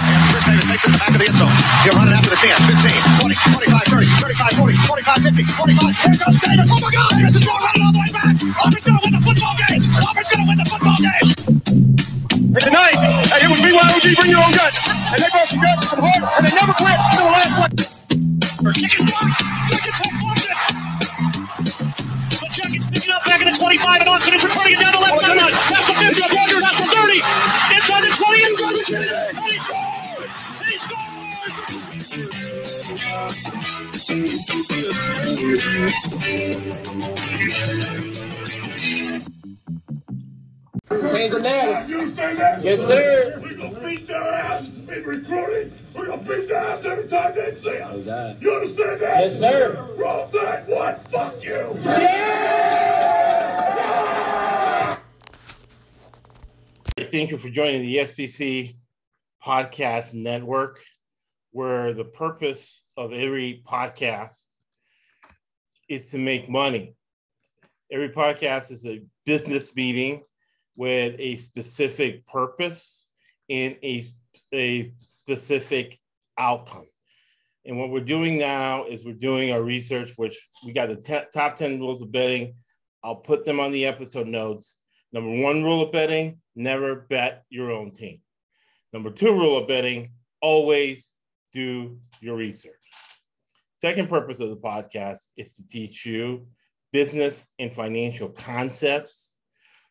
And Chris Davis takes it to the back of the end zone. He'll run it after the 10, 15, 20, 25, 30, 35, 40, 45, 50, 45. Here goes Davis. Oh my God! Davis is going running all the way back. Auburn's going to win the football game. Auburn's going to win the football game. And tonight, hey, it was BYOG, bring your own guts. And they brought some guts and some heart, and they never quit until the last play. Kick is blocked. Tech wants it. The Jackets picking up back at the 25, and Austin is returning it down the left sideline. That's the 50, And he scores! He scores! Change the narrative. Yes, sir. We're gonna beat their ass in recruiting. We're gonna beat their ass every time they see us. No. You understand that? Yes, sir. Roll that what? Fuck you. Yeah! Thank you for joining the SBC Podcast Network, where the purpose of every podcast is to make money. Every podcast is a business meeting with a specific purpose and a, a specific outcome. And what we're doing now is we're doing our research, which we got the te- top 10 rules of betting. I'll put them on the episode notes. Number one rule of betting never bet your own team. Number two rule of betting always do your research. Second purpose of the podcast is to teach you business and financial concepts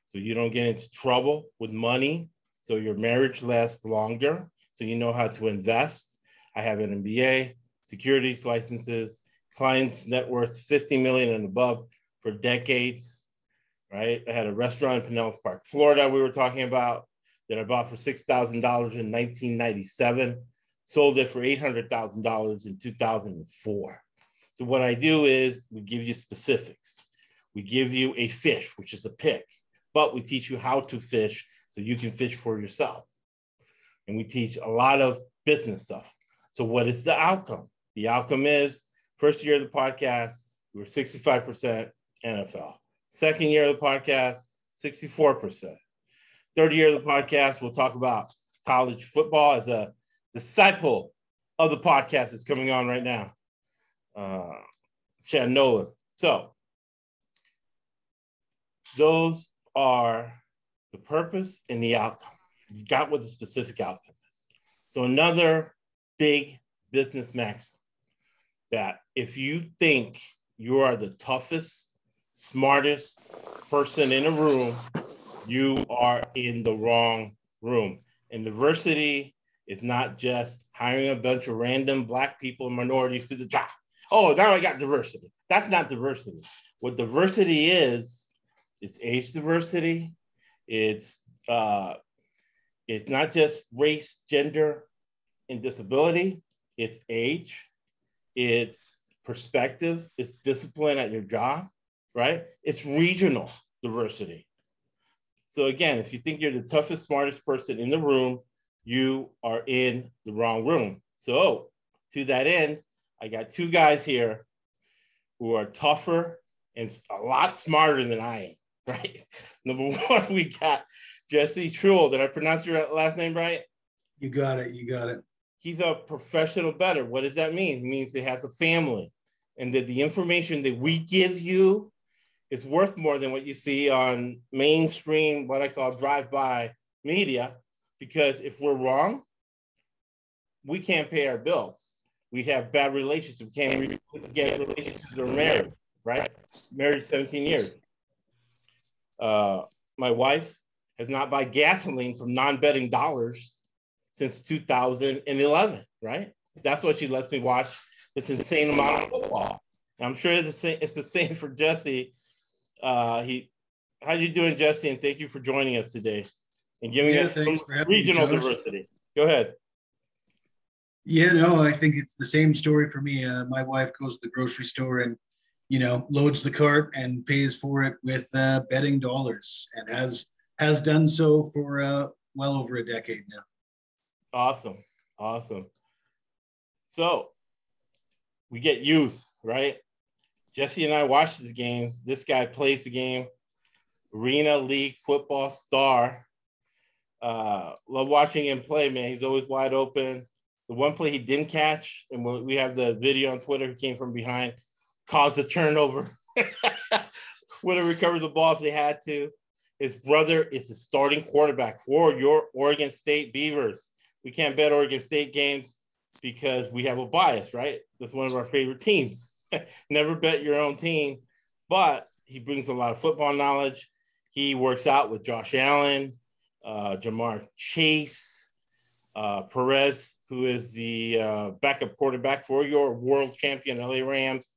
so you don't get into trouble with money, so your marriage lasts longer, so you know how to invest. I have an MBA, securities licenses, clients net worth 50 million and above for decades, right? I had a restaurant in Pinellas Park, Florida, we were talking about that I bought for $6,000 in 1997, sold it for $800,000 in 2004. So what I do is we give you specifics. We give you a fish, which is a pick, but we teach you how to fish so you can fish for yourself. And we teach a lot of business stuff. So what is the outcome? The outcome is first year of the podcast, we were 65% NFL. Second year of the podcast, 64%. Third year of the podcast, we'll talk about college football as a disciple of the podcast that's coming on right now. Uh, Chad Nolan. So those are the purpose and the outcome. You got what the specific outcome is. So another big business maxim that if you think you are the toughest, smartest person in a room, you are in the wrong room. And diversity is not just hiring a bunch of random black people and minorities to the job. Oh, now I got diversity. That's not diversity. What diversity is, it's age diversity. It's uh, it's not just race, gender, and disability. It's age. It's perspective. It's discipline at your job, right? It's regional diversity. So again, if you think you're the toughest, smartest person in the room, you are in the wrong room. So to that end, I got two guys here who are tougher and a lot smarter than I am, right? Number one, we got Jesse Schule. Did I pronounce your last name right? You got it. You got it. He's a professional bettor. What does that mean? It means he has a family and that the information that we give you is worth more than what you see on mainstream, what I call drive-by media. Because if we're wrong, we can't pay our bills. We have bad relationships. We can't get relationships that are married, right? Married 17 years. Uh, my wife has not bought gasoline from non-betting dollars since 2011, right? That's what she lets me watch this insane amount of football. I'm sure it's the same for Jesse. Uh, he, how you doing, Jesse? And thank you for joining us today and giving Yeah, us some having me, regional diversity. Go ahead. Yeah, no, I think it's the same story for me. Uh, my wife goes to the grocery store and, you know, loads the cart and pays for it with uh, betting dollars, and has has done so for uh, well over a decade now. Awesome. Awesome. So we get youth, right? Jesse and I watch the games. This guy plays the game, Arena League football star. Uh, love watching him play, man. He's always wide open. The one play he didn't catch, and we have the video on Twitter, he came from behind, caused a turnover. Would have recovered the ball if they had to. His brother is the starting quarterback for your Oregon State Beavers. We can't bet Oregon State games because we have a bias, right? That's one of our favorite teams. Never bet your own team, but he brings a lot of football knowledge. He works out with Josh Allen, uh, Ja'Marr Chase, uh, Perez, who is the uh, backup quarterback for your world champion LA Rams.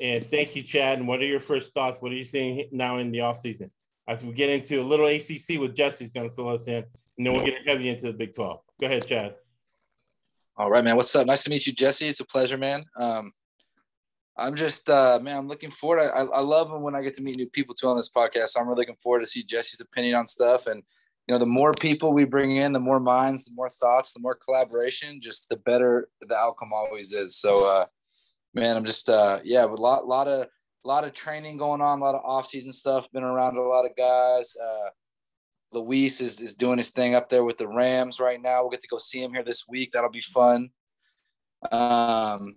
And thank you, Chad. And what are your first thoughts? What are you seeing now in the offseason? As we get into a little ACC with Jesse's going to fill us in, and then we'll get heavy into the Big 12. Go ahead, Chad. All right, man. What's up? Nice to meet you, Jesse. It's a pleasure, man. Um, I'm just, uh, man, I'm looking forward. I, I love when I get to meet new people too on this podcast. So I'm really looking forward to see Jesse's opinion on stuff. And, you know, the more people we bring in, the more minds, the more thoughts, the more collaboration, just the better the outcome always is. So, uh, man, I'm just, uh, yeah, with a lot, lot of, lot of training going on, a lot of off-season stuff. Been around a lot of guys. Uh, Luis is, is doing his thing up there with the Rams right now. We'll get to go see him here this week. That'll be fun. Um,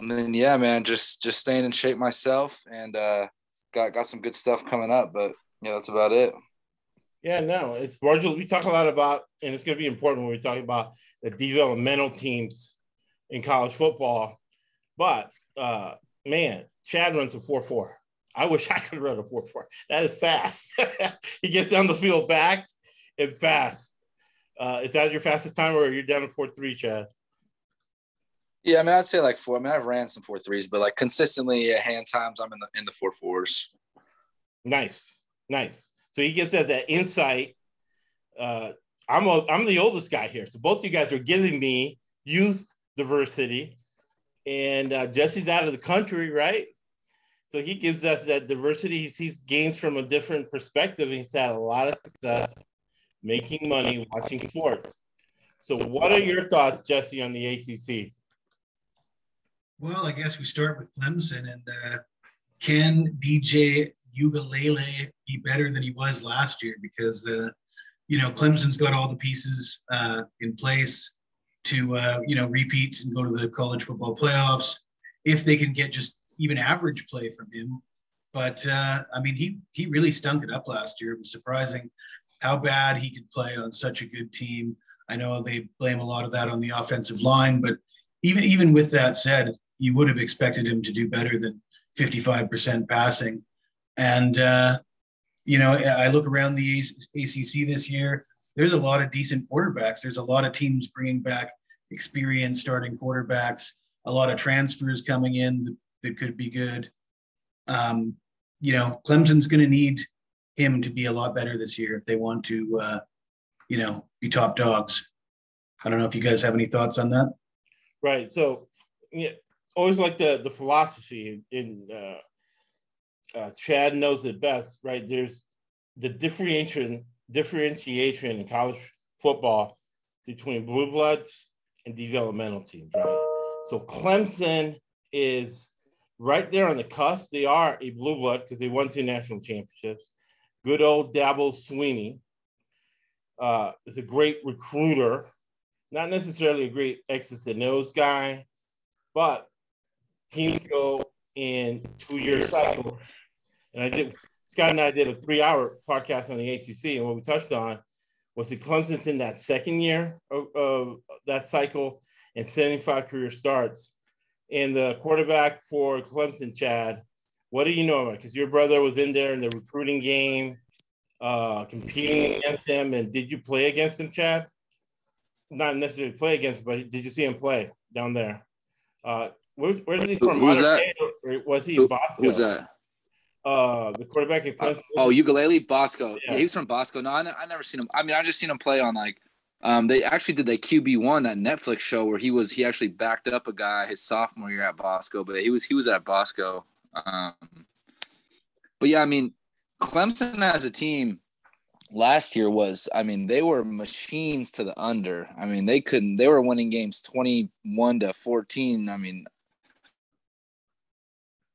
and then yeah, man, just just staying in shape myself and uh, got got some good stuff coming up. But yeah, that's about it. Yeah, no, it's marginal. We talk a lot about, and it's going to be important when we talk about the developmental teams in college football. But uh, man, Chad runs a four four. I wish I could run a 4 4. That is fast. he gets down the field back and fast. Uh, is that your fastest time or you're down to 4 3, Chad? Yeah, I mean, I'd say like four. I mean, I've ran some four threes, but like consistently at hand times, I'm in the in the four fours. Nice, nice. So he gives that that insight. Uh, I'm a, I'm the oldest guy here, so both of you guys are giving me youth diversity, and uh, Jesse's out of the country, right? So he gives us that diversity. He sees games from a different perspective. He's had a lot of success making money watching sports. So, what are your thoughts, Jesse, on the ACC? Well, I guess we start with Clemson. And uh, can DJ Uiagalelei be better than he was last year? Because, uh, you know, Clemson's got all the pieces uh, in place to, uh, you know, repeat and go to the college football playoffs if they can get just even average play from him. But uh, I mean, he he really stunk it up last year. It was surprising how bad he could play on such a good team. I know they blame a lot of that on the offensive line, but even even with that said, you would have expected him to do better than 55% passing. And uh, you know, I look around the ACC this year. There's a lot of decent quarterbacks. There's a lot of teams bringing back experienced starting quarterbacks. A lot of transfers coming in that could be good. Um, you know, Clemson's going to need him to be a lot better this year if they want to, uh, you know, be top dogs. I don't know if you guys have any thoughts on that. Right. So, yeah, always like the the philosophy in uh, uh, Chad knows it best. Right. There's the differentiation differentiation in college football between blue bloods and developmental teams. Right. So Clemson is right there on the cusp. They are a blue blood because they won two national championships. Good old Dabo Swinney uh, is a great recruiter, not necessarily a great X's and O's guy, but teams go in two-year cycle. And I did Scott and I did a three-hour podcast on the ACC, and what we touched on was that Clemson's in that second year of, of that cycle and 75 career starts and the quarterback for Clemson, Chad. What do you know about? Because your brother was in there in the recruiting game, uh, competing against him. And did you play against him, Chad? Not necessarily play against, but did you see him play down there? Uh, where, where's he from? Who was that? Was he Who, Bosco? who's that? Uh, the quarterback at Uh, Clemson. oh, Ukulele Bosco. Yeah. Yeah. he was from Bosco. No, I, I never seen him. I mean, I just seen him play on like, um, they actually did that QB one that Netflix show where he was he actually backed up a guy his sophomore year at Bosco, but he was he was at Bosco. Um, but yeah, I mean, Clemson as a team last year was, I mean, they were machines to the under. I mean, they couldn't. They were winning games twenty one to fourteen. I mean,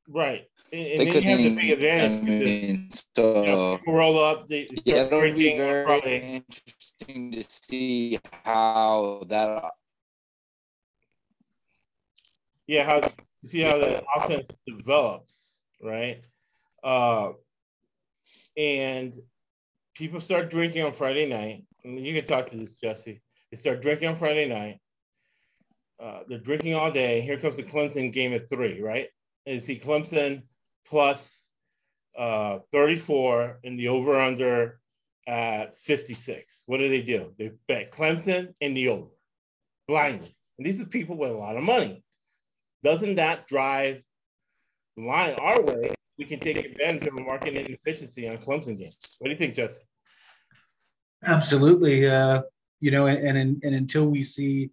Right. And, and They could have the big I advantage because mean, you know, so people roll up, they start yeah, it'll be very Friday. interesting to see how that. yeah, how you see how the offense develops, right? Uh, and people start drinking on Friday night. You can talk to this, Jesse. They start drinking on Friday night. Uh, they're drinking all day. Here comes the Clemson game at three, right? And you see Clemson plus uh, 34 in the over under at 56. What do they do? They bet Clemson in the over blindly. And these are people with a lot of money. Doesn't that drive the line our way? We can take advantage of a market inefficiency on Clemson games. What do you think, Jesse? Absolutely. Uh, you know, and, and and until we see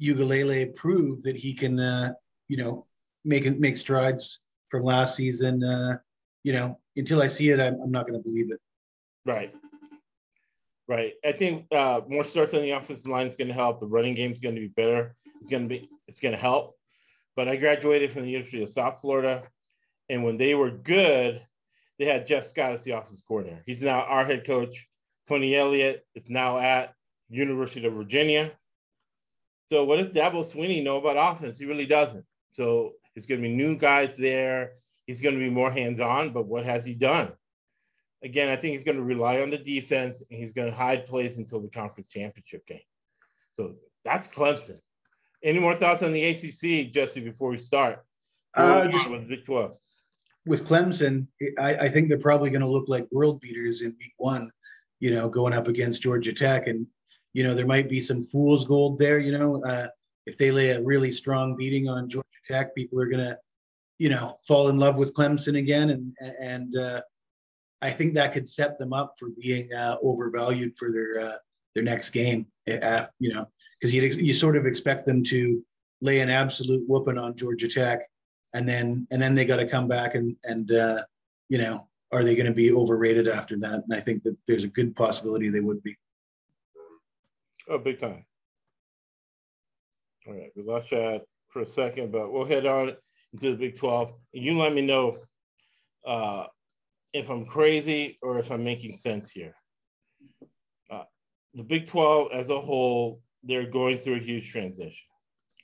Ugalele prove that he can, uh, you know, make make strides from last season, uh, you know, until I see it, I'm, I'm not going to believe it. Right. Right. I think uh, more starts on the offensive line is going to help. The running game is going to be better. It's going to be. It's going to help. But I graduated from the University of South Florida, and when they were good, they had Jeff Scott as the offensive coordinator. He's now our head coach. Tony Elliott is now at University of Virginia. So what does Dabo Swinney know about offense? He really doesn't. So there's going to be new guys there. He's going to be more hands-on, but what has he done? Again, I think he's going to rely on the defense and he's going to hide plays until the conference championship game. So that's Clemson. Any more thoughts on the ACC, Jesse, before we start? Uh, just- with Big 12. With Clemson, I, I think they're probably going to look like world beaters in week one, you know, going up against Georgia Tech. And, you know, there might be some fool's gold there, you know, uh, if they lay a really strong beating on Georgia Tech, people are going to, you know, fall in love with Clemson again. And, and, uh, I think that could set them up for being uh, overvalued for their uh, their next game. Uh, you know, because you you sort of expect them to lay an absolute whooping on Georgia Tech, and then and then they got to come back and and uh, you know are they going to be overrated after that? And I think that there's a good possibility they would be. Oh, big time. All right, we lost Chad for a second, but we'll head on into the Big 12. You let me know uh, if I'm crazy or if I'm making sense here. Uh, the Big 12 as a whole, they're going through a huge transition,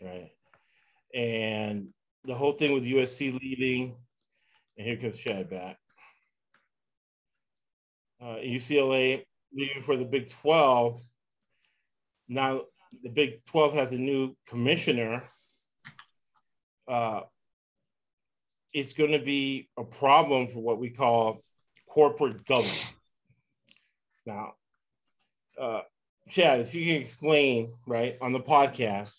right? And the whole thing with USC leaving, and here comes Chad back. Uh, UCLA leaving for the Big 12. Now, the Big 12 has a new commissioner. Uh, it's going to be a problem for what we call corporate governance. Now, uh, Chad, if you can explain, right, on the podcast,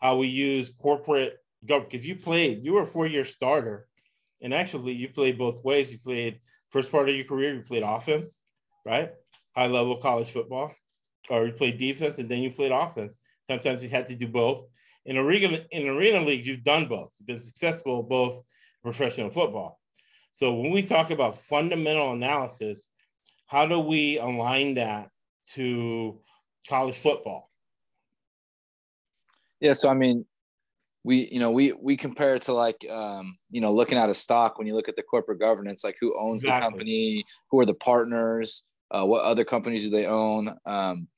how we use corporate government, because you played, you were a four year starter, and actually you played both ways. You played first part of your career, you played offense, right? High level college football, or you played defense and then you played offense. Sometimes you had to do both. In arena, in arena league, you've done both. You've been successful both professional football. So when we talk about fundamental analysis, how do we align that to college football? Yeah, so I mean, we you know we we compare it to like um, you know looking at a stock when you look at the corporate governance, like who owns Exactly. the company, who are the partners, uh, what other companies do they own, um,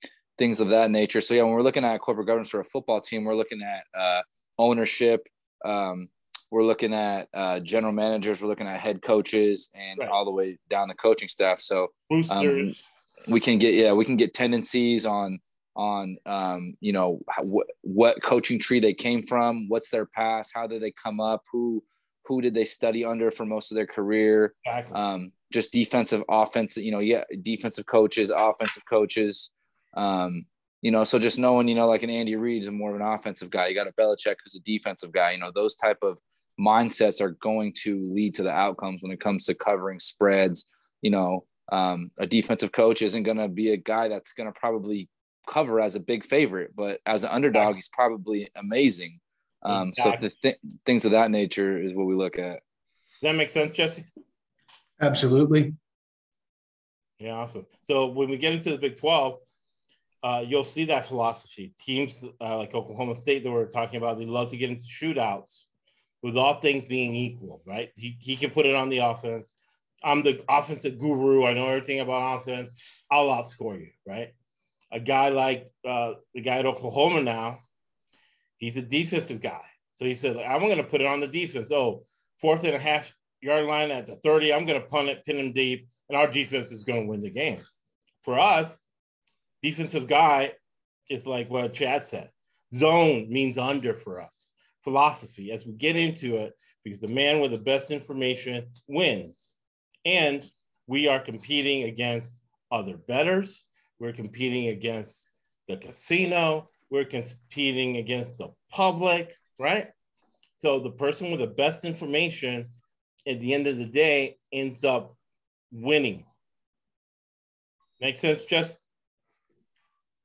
things of that nature. So yeah, when we're looking at corporate governance for a football team, we're looking at uh, ownership. Um, we're looking at uh, general managers. We're looking at head coaches and Right. all the way down the coaching staff. So Boosters. we can get yeah we can get tendencies on on um you know what what coaching tree they came from what's their past how did they come up who who did they study under for most of their career exactly. um just defensive offensive you know yeah defensive coaches offensive coaches um you know so just knowing you know like an Andy Reid is more of an offensive guy you got a Belichick who's a defensive guy you know those type of mindsets are going to lead to the outcomes when it comes to covering spreads you know um, a defensive coach isn't going to be a guy that's going to probably cover as a big favorite, but as an underdog, he's probably amazing. Um, So the th- things of that nature is what we look at. Does that make sense, Jesse? Absolutely. Yeah, awesome. So when we get into the Big 12, uh, you'll see that philosophy. Teams uh, like Oklahoma State that we're talking about, they love to get into shootouts with all things being equal, right? He, he can put it on the offense. I'm the offensive guru. I know everything about offense. I'll outscore you, right? A guy like uh, the guy at Oklahoma now, he's a defensive guy. So he said, I'm going to put it on the defense. Oh, fourth and a half yard line at the 30, I'm going to punt it, pin him deep, and our defense is going to win the game. For us, defensive guy is like what Chad said. Zone means under for us. Philosophy, as we get into it, because the man with the best information wins. And we are competing against other bettors. We're competing against the casino. We're competing against the public, right? So the person with the best information at the end of the day ends up winning. Make sense, Jess?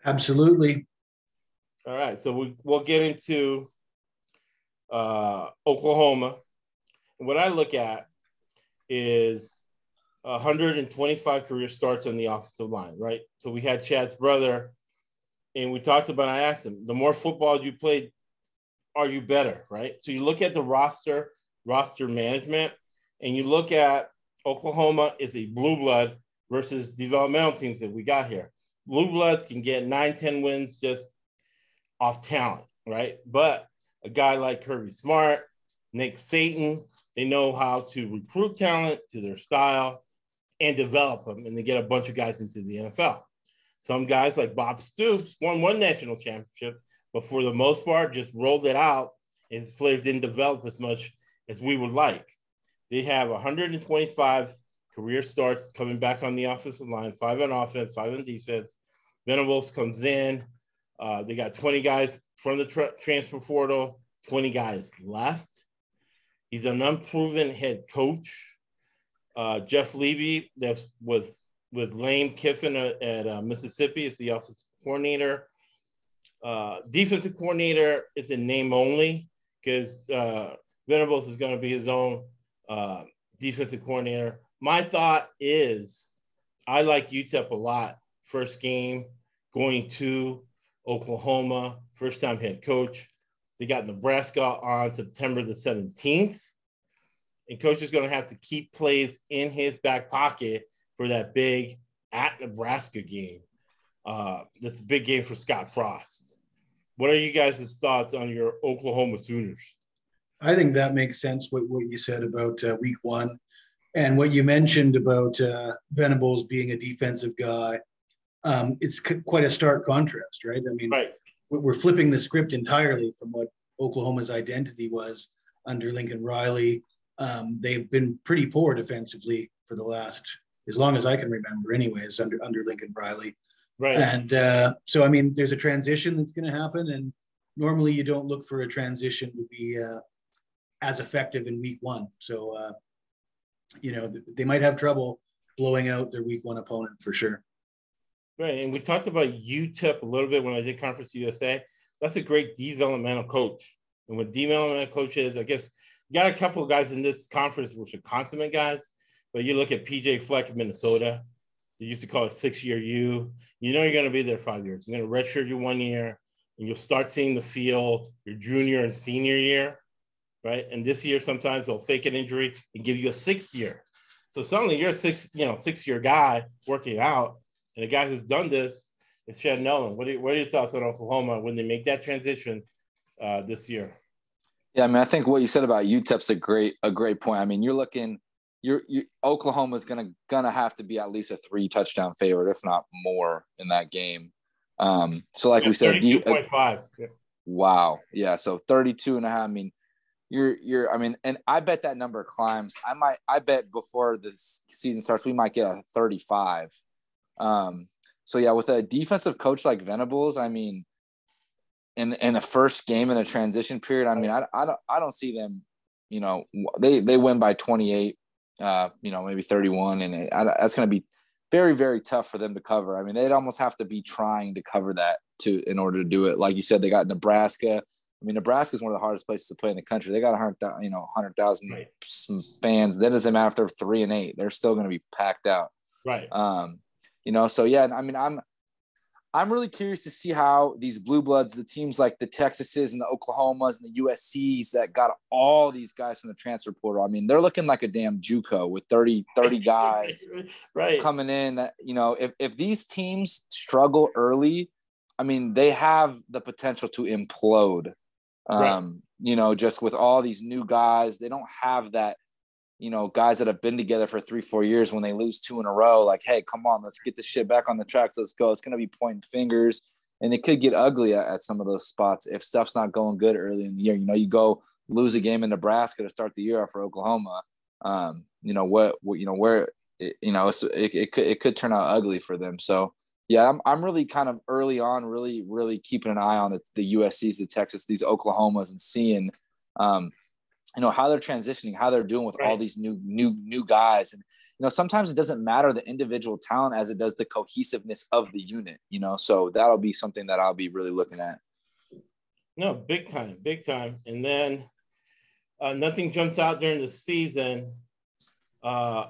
Absolutely. All right, so we, we'll get into uh, Oklahoma. And what I look at is 125 career starts on the offensive line, right? So we had Chad's brother, and we talked about. I asked him, the more football you played, are you better, right? So you look at the roster, roster management, and you look at Oklahoma is a blue blood versus developmental teams that we got here. Blue bloods can get nine, 10 wins just off talent, right? But a guy like Kirby Smart, Nick Saban, they know how to recruit talent to their style and develop them, and they get a bunch of guys into the NFL. Some guys like Bob Stoops won one national championship, but for the most part, just rolled it out, his players didn't develop as much as we would like. They have 125 career starts coming back on the offensive line, five on offense, five on defense. Venables comes in. Uh, they got 20 guys from the tra- transfer portal, 20 guys left. He's an unproven head coach. Uh, Jeff Lebby, that's with with Lane Kiffin at, at uh, Mississippi, is the offensive coordinator. Uh, defensive coordinator is in name only because uh, Venables is going to be his own uh, defensive coordinator. My thought is I like UTEP a lot. First game going to Oklahoma, first time head coach. They got Nebraska on September the 17th. And coach is going to have to keep plays in his back pocket for that big at Nebraska game. Uh, that's a big game for Scott Frost. What are you guys' thoughts on your Oklahoma Sooners? I think that makes sense. What, what you said about uh, week one, and what you mentioned about uh, Venables being a defensive guy. Um, it's c- quite a stark contrast, right? I mean, Right. we're flipping the script entirely from what Oklahoma's identity was under Lincoln Riley. Um, they've been pretty poor defensively for the last, as long as I can remember, anyways, under under Lincoln Riley. Right. And uh, so, I mean, there's a transition that's going to happen, and normally you don't look for a transition to be uh, as effective in week one. So, uh, you know, they might have trouble blowing out their week one opponent for sure. Right. And we talked about UTEP a little bit when I did Conference USA. That's a great developmental coach. And what developmental coach is, I guess you got a couple of guys in this conference which are consummate guys, but you look at PJ Fleck of Minnesota. They used to call it six year U. You know you're going to be there five years. You're going to redshirt you one year, and you'll start seeing the field your junior and senior year, right? And this year sometimes they'll fake an injury and give you a sixth year. So suddenly you're a six, you know, six year guy working out, and the guy who's done this is Chad Nolan. What are, what are your thoughts on Oklahoma when they make that transition uh, this year? Yeah, I mean, I think what you said about UTEP's a great a great point. I mean, you're looking, you're you, Oklahoma's gonna gonna have to be at least a three touchdown favorite, if not more, in that game. Um, so like we said, do you- 32.5. Yeah. Wow. Yeah. So 32 and a half. I mean, you're, you're, I mean, and I bet that number climbs. I might, I bet before this season starts, we might get a 35. Um, so yeah, with a defensive coach like Venables, I mean, in, in the first game in the transition period, I mean, I, I don't, I don't see them, you know, they, they win by 28, uh, you know, maybe 31. And it, I, that's going to be very, very tough for them to cover. I mean, they'd almost have to be trying to cover that to in order to do it. Like you said, they got Nebraska. I mean, Nebraska is one of the hardest places to play in the country. They got a hundred, you know, hundred thousand Right. fans. That doesn't matter if they're three and eight; they're still going to be packed out. Right. Um, you know, so yeah, I mean, I'm, I'm really curious to see how these blue bloods, the teams like the Texases and the Oklahomas and the USCs that got all these guys from the transfer portal. I mean, they're looking like a damn JUCO with 30, 30 guys right. coming in that, you know, if, if these teams struggle early, I mean, they have the potential to implode. Um, right. you know, just with all these new guys, they don't have that you know, guys that have been together for three, four years when they lose two in a row, like, hey, come on, let's get this shit back on the tracks. Let's go. It's going to be pointing fingers. And it could get ugly at, at, some of those spots if stuff's not going good early in the year. You know, you go lose a game in Nebraska to start the year off for Oklahoma. Um, you know, what, what you know, where, it, you know, it, it, could, it could turn out ugly for them. So, yeah, I'm, I'm really kind of early on, really, really keeping an eye on the, the USCs, the Texas, these Oklahomas, and seeing, um, you know how they're transitioning how they're doing with right. all these new new new guys. And you know sometimes it doesn't matter the individual talent as it does the cohesiveness of the unit you know? So that'll be something that i'll be really looking at. No big time big time. And then uh, nothing jumps out during the season uh,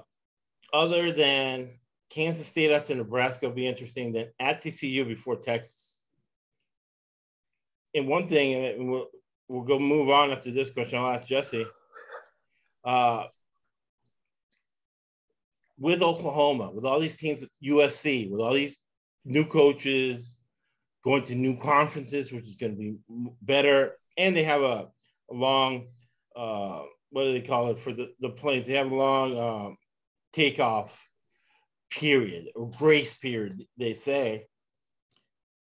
other than kansas state after nebraska will be interesting then at tcu before texas and one thing and we'll, we'll go move on after this question. I'll ask Jesse. Uh, with Oklahoma, with all these teams, with USC, with all these new coaches going to new conferences, which is going to be better, and they have a, a long, uh, what do they call it for the, the planes? They have a long um, takeoff period or grace period, they say.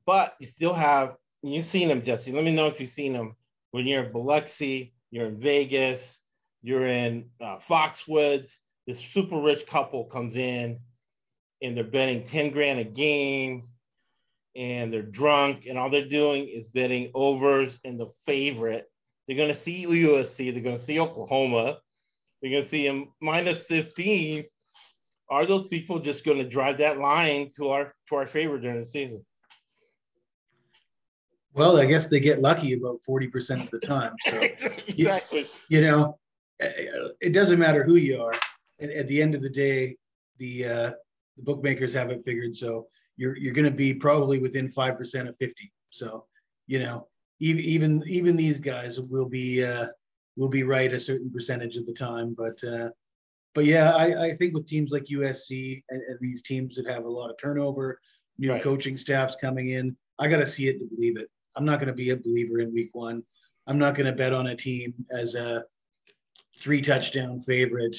But you still have, you've seen them, Jesse. Let me know if you've seen them when you're in Biloxi, you're in Vegas, you're in uh, Foxwoods, this super rich couple comes in and they're betting 10 grand a game and they're drunk and all they're doing is betting overs and the favorite. They're going to see USC, they're going to see Oklahoma, they're going to see them minus 15. Are those people just going to drive that line to our to our favor during the season? Well, I guess they get lucky about 40% of the time. So, exactly. You, you, know, it doesn't matter who you are. At, at the end of the day, the, uh, the bookmakers have it figured. So you're, you're going to be probably within 5% of 50. So, you know, even, even, even these guys will be, uh, will be right a certain percentage of the time. But, uh, but yeah, I, I think with teams like USC and, and these teams that have a lot of turnover, new right. coaching staffs coming in, I got to see it to believe it. I'm not going to be a believer in week one. I'm not going to bet on a team as a three touchdown favorite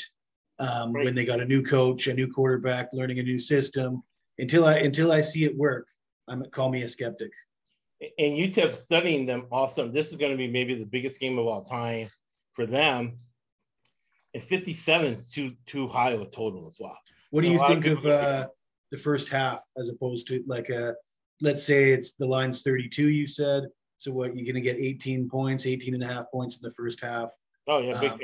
um, right. when they got a new coach, a new quarterback, learning a new system. Until I until I see it work, I'm call me a skeptic. And UTEP studying them awesome. This is going to be maybe the biggest game of all time for them. And 57 is too too high of a total as well. What do you think of, of uh, the first half as opposed to like a let's say it's the line's 32, you said. So what, you're going to get 18 points, 18 and a half points in the first half. Oh, yeah, big um,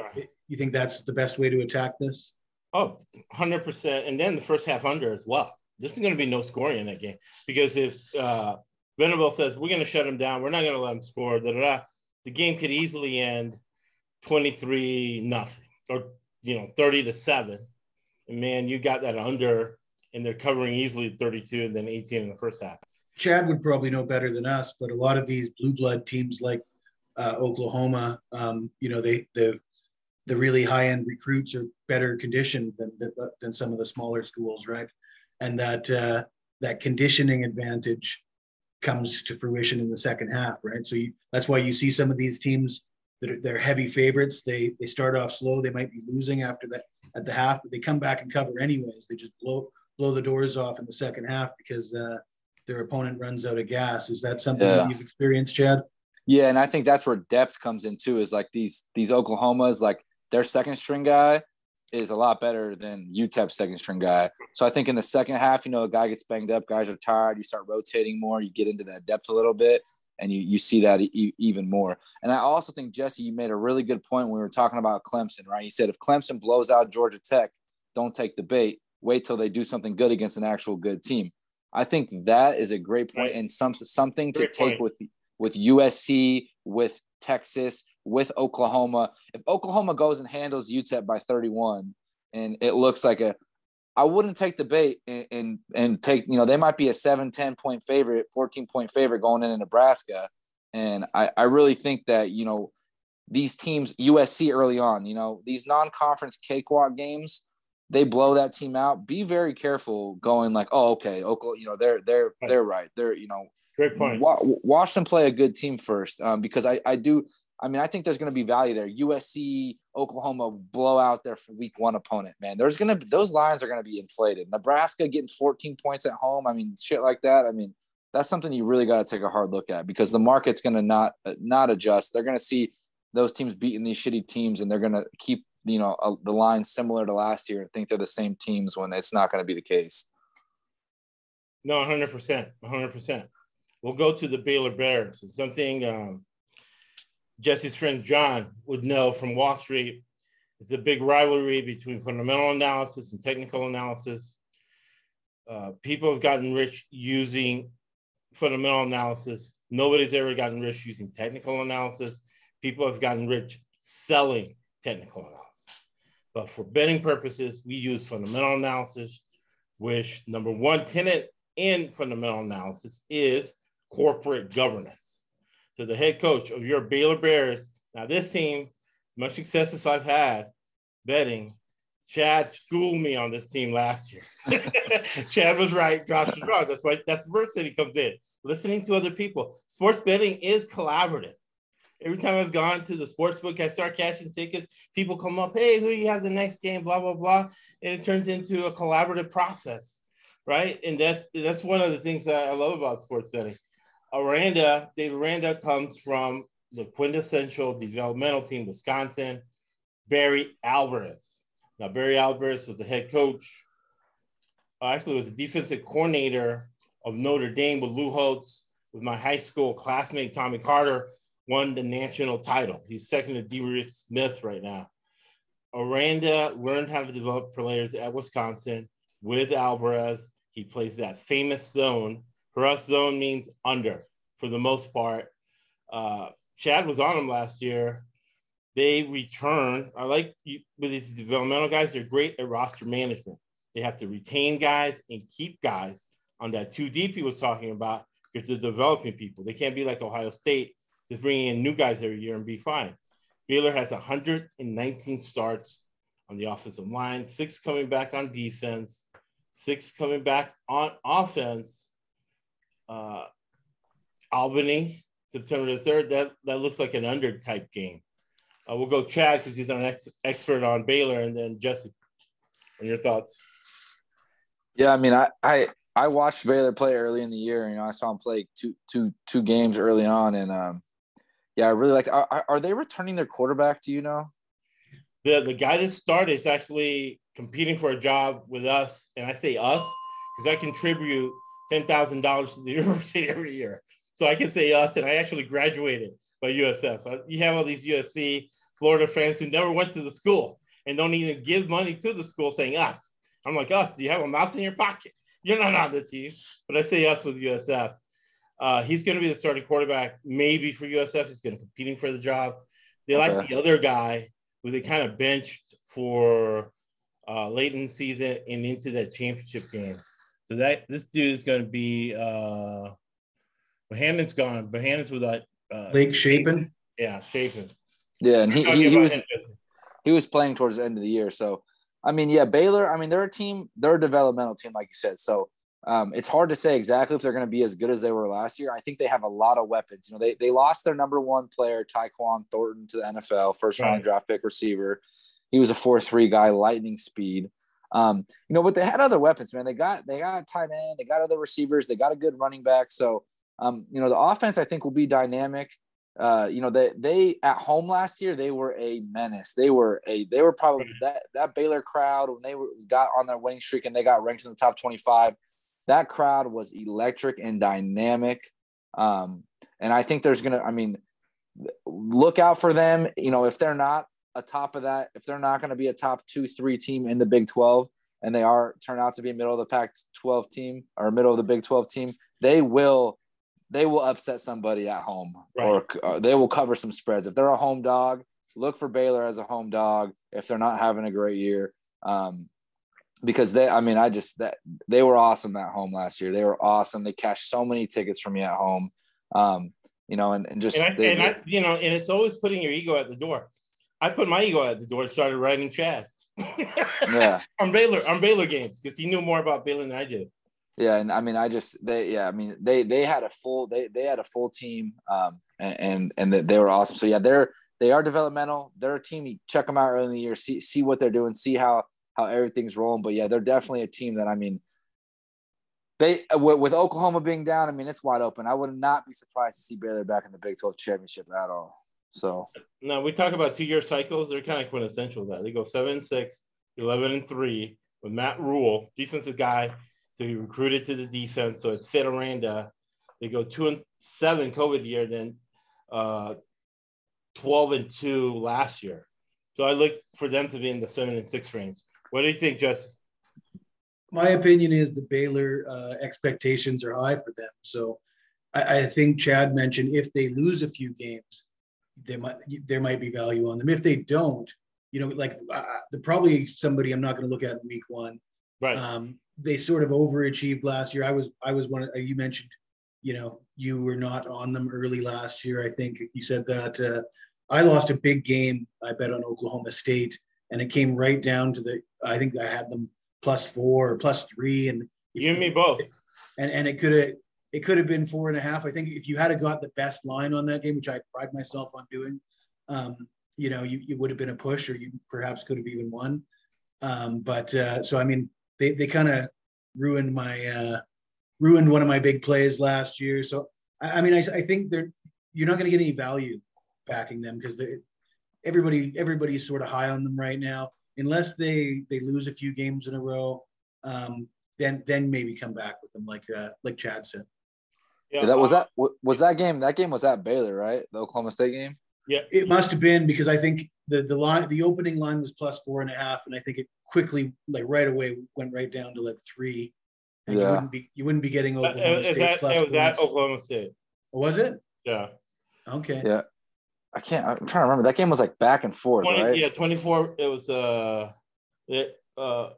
You think that's the best way to attack this? Oh, 100%. And then the first half under as well. There's going to be no scoring in that game because if uh, Venable says, we're going to shut him down, we're not going to let him score, da, da, da, the game could easily end 23 nothing or, you know, 30 to 7. And man, you got that under and they're covering easily 32 and then 18 in the first half. Chad would probably know better than us, but a lot of these blue blood teams like uh, Oklahoma, um, you know, they the the really high end recruits are better conditioned than, than, than some of the smaller schools, right? And that uh, that conditioning advantage comes to fruition in the second half, right? So you, that's why you see some of these teams that they're heavy favorites. They they start off slow. They might be losing after that at the half, but they come back and cover anyways. They just blow blow the doors off in the second half because uh, their opponent runs out of gas. Is that something yeah. that you've experienced, Chad? Yeah, and I think that's where depth comes in too. Is like these these Oklahomas, like their second string guy is a lot better than UTEP's second string guy. So I think in the second half, you know, a guy gets banged up, guys are tired, you start rotating more, you get into that depth a little bit, and you you see that e- even more. And I also think Jesse, you made a really good point when we were talking about Clemson, right? You said if Clemson blows out Georgia Tech, don't take the bait. Wait till they do something good against an actual good team. I think that is a great point and some something to take with with USC, with Texas, with Oklahoma. If Oklahoma goes and handles UTEP by 31, and it looks like a I wouldn't take the bait and, and, and take, you know, they might be a 7, 10 point favorite, 14 point favorite going into Nebraska. And I, I really think that, you know, these teams, USC early on, you know, these non conference cakewalk games, they blow that team out. Be very careful going like, oh, okay, Oklahoma, you know, they're, they're, they're right. They're, you know, Great point. watch them play a good team first um, because I, I do, I mean, I think there's going to be value there. USC, Oklahoma blow out their week one opponent, man. There's going to those lines are going to be inflated. Nebraska getting 14 points at home. I mean, shit like that. I mean, that's something you really got to take a hard look at because the market's going to not not adjust. They're going to see those teams beating these shitty teams, and they're going to keep you know a, the lines similar to last year and think they're the same teams when it's not going to be the case. No, 100 percent, 100 percent. We'll go to the Baylor Bears. It's something um, Jesse's friend John would know from Wall Street. A big rivalry between fundamental analysis and technical analysis. Uh, people have gotten rich using fundamental analysis. Nobody's ever gotten rich using technical analysis. People have gotten rich selling technical analysis. But for betting purposes, we use fundamental analysis, which number one tenet in fundamental analysis is corporate governance to the head coach of your Baylor Bears. Now, this team, as much success as I've had betting, Chad schooled me on this team last year. Chad was right, Josh was wrong. That's why that's that he comes in. Listening to other people. Sports betting is collaborative. Every time I've gone to the sports book, I start cashing tickets. People come up, hey, who do you have the next game? Blah blah blah, and it turns into a collaborative process, right? And that's that's one of the things I love about sports betting. Aranda, David Aranda comes from the quintessential developmental team, Wisconsin, Barry Alvarez. Now, Barry Alvarez was the head coach, uh, actually was the defensive coordinator of Notre Dame with Lou Holtz, with my high school classmate, Tommy Carter, won the national title. He's second to DeMaurice Smith right now. Aranda learned how to develop players at Wisconsin with Alvarez. He plays that famous zone for us, zone means under for the most part. Uh, Chad was on them last year. They return. I like you, with these developmental guys, they're great at roster management. They have to retain guys and keep guys on that two deep he was talking about because they're developing people. They can't be like Ohio State, just bringing in new guys every year and be fine. Baylor has 119 starts on the offensive line, six coming back on defense, six coming back on offense, uh, Albany, September the 3rd. That, that looks like an under type game. Uh, we'll go Chad because he's an ex- expert on Baylor, and then Jesse. And your thoughts? Yeah, I mean, I, I I watched Baylor play early in the year. You know, I saw him play two two two games early on, and um, yeah, I really like. Are, are they returning their quarterback? Do you know? The the guy that started is actually competing for a job with us, and I say us because I contribute ten thousand dollars to the university every year. So I can say us, and I actually graduated by USF. Uh, you have all these USC, Florida fans who never went to the school and don't even give money to the school, saying us. I'm like us. Do you have a mouse in your pocket? You're not on the team, but I say us with USF. Uh, he's going to be the starting quarterback, maybe for USF. He's going to competing for the job. They okay. like the other guy who they kind of benched for uh, late in the season and into that championship game. So that this dude is going to be uh Bohanon's gone. Bohanon's with that uh, Blake Shapen. Yeah, Shapen. Yeah, and he, he, he was he was playing towards the end of the year. So I mean, yeah, Baylor. I mean, they're a team. They're a developmental team, like you said. So um, it's hard to say exactly if they're going to be as good as they were last year. I think they have a lot of weapons. You know, they they lost their number one player, Tyquan Thornton, to the NFL, first round right. draft pick receiver. He was a four three guy, lightning speed. Um, you know, but they had other weapons, man. They got they got tight end, they got other receivers, they got a good running back. So um, you know, the offense I think will be dynamic. Uh, you know, they they at home last year they were a menace. They were a they were probably that that Baylor crowd when they were got on their winning streak and they got ranked in the top 25. That crowd was electric and dynamic. Um, and I think there's gonna, I mean, look out for them. You know, if they're not a top of that, if they're not going to be a top two, three team in the Big 12, and they are turn out to be a middle of the pack 12 team or middle of the Big 12 team, they will they will upset somebody at home right. or uh, they will cover some spreads. If they're a home dog, look for Baylor as a home dog. If they're not having a great year, um, because they I mean I just that they were awesome at home last year. They were awesome. They cashed so many tickets for me at home. Um, you know, and, and just And I, they- and I, you know, and it's always putting your ego at the door. I put my ego at the door and started writing Chad. yeah. on Baylor on Baylor games because he knew more about Baylor than I did. Yeah, and I mean, I just they yeah, I mean they they had a full they they had a full team, um, and and, and they, were awesome. So yeah, they're they are developmental. They're a team. You check them out early in the year, see see what they're doing, see how how everything's rolling. But yeah, they're definitely a team that I mean, they with, with Oklahoma being down, I mean it's wide open. I would not be surprised to see Baylor back in the Big Twelve championship at all. So Now we talk about two year cycles. They're kind of quintessential. That they go seven and six, 11 and three with Matt Rhule, defensive guy. So he recruited to the defense. So it's Fit Aranda. They go two and seven COVID year, then uh, 12 and two last year. So I look for them to be in the seven and six range. What do you think, Justin? my opinion is the Baylor uh, expectations are high for them. So I, I think Chad mentioned if they lose a few games, there might there might be value on them. If they don't, you know, like uh, the probably somebody I'm not going to look at in week one. Right. Um, they sort of overachieved last year. I was I was one. Of, uh, you mentioned, you know, you were not on them early last year. I think you said that. Uh, I lost a big game. I bet on Oklahoma State, and it came right down to the. I think I had them plus four or plus three, and you and me both. And and it could have it could have been four and a half. I think if you had got the best line on that game, which I pride myself on doing, um, you know, you, you would have been a push, or you perhaps could have even won. Um, but uh, so I mean, they they kind of ruined my uh, ruined one of my big plays last year. So I, I mean, I, I think they're you're not going to get any value backing them because everybody everybody's sort of high on them right now unless they they lose a few games in a row um, then then maybe come back with them like uh, like chad said yeah, that was that was that game that game was at baylor right the oklahoma state game yeah it must have been because i think the the line the opening line was plus four and a half and i think it quickly like right away went right down to like three and yeah. you wouldn't be you wouldn't be getting Uh, oklahoma is state that, plus it was points. at Oklahoma State. was it Yeah. okay yeah i can't i'm trying to remember that game was like back and forth 20, right Yeah, 24. It was uh it uh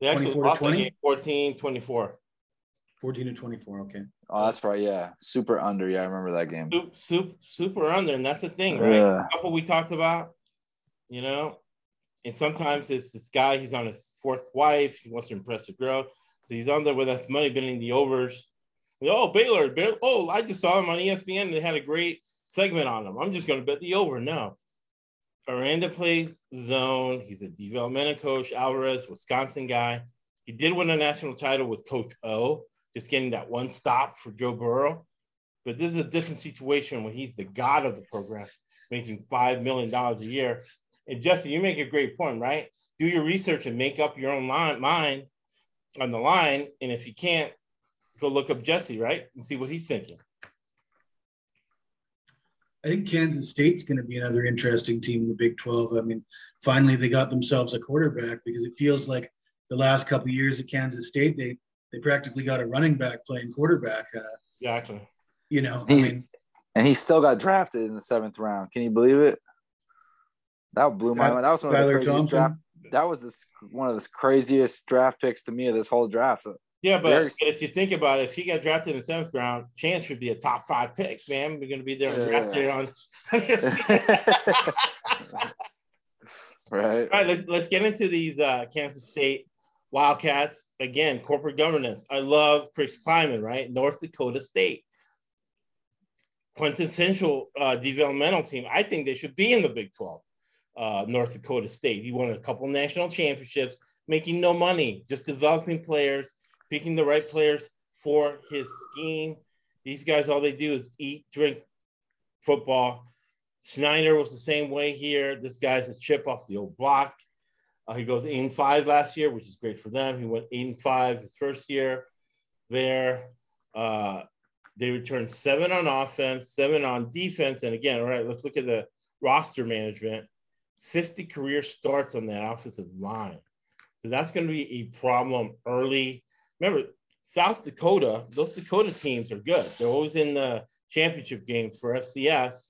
they actually 24 to lost that 20? game 14, 24. 14 to 24 okay oh that's right yeah super under yeah i remember that game Super, super, super under, and that's the thing, right? Yeah. A couple we talked about, you know, and sometimes it's this guy, he's on his fourth wife, he wants to impress a girl. So he's on there with us money betting the overs. Oh, Baylor, Baylor. Oh, I just saw him on ESPN. They had a great segment on him. I'm just going to bet the over. No. Aranda plays zone. He's a developmental coach. Alvarez, Wisconsin guy. He did win a national title with Coach O, just getting that one stop for Joe Burrow. But this is a different situation when he's the god of the program, making $5 million a year. And Jesse, you make a great point, right? Do your research and make up your own line, mind on the line. And if you can't, go look up Jesse, right? And see what he's thinking. I think Kansas State's going to be another interesting team in the Big 12. I mean, finally they got themselves a quarterback because it feels like the last couple years at Kansas State they they practically got a running back playing quarterback. Uh, Exactly. you know, He's- I mean, and he still got drafted in the seventh round can you believe it that blew my mind that was one of the craziest Thompson. draft that was this one of the craziest draft picks to me of this whole draft so, Yeah, but Very- if you think about it, if he got drafted in the seventh round, chance should be a top five pick, man. We're going to be there Yeah. drafted on. right All right, let's let's get into these uh, Kansas State Wildcats again. Corporate governance. I love Chris Klieman, right? North Dakota State, quintessential uh, developmental team. I think they should be in the Big Twelve. Uh, North Dakota State. He won a couple national championships, making no money, just developing players, picking the right players for his scheme. These guys, all they do is eat, drink football. Snyder was the same way here. This guy's a chip off the old block. Uh, he goes eight and five last year, which is great for them. He went eight and five his first year there. Uh, they returned seven on offense, seven on defense. And again, all right, let's look at the roster management 50 career starts on that offensive line. So that's going to be a problem early. Remember, South Dakota, those Dakota teams are good. They're always in the championship game for FCS.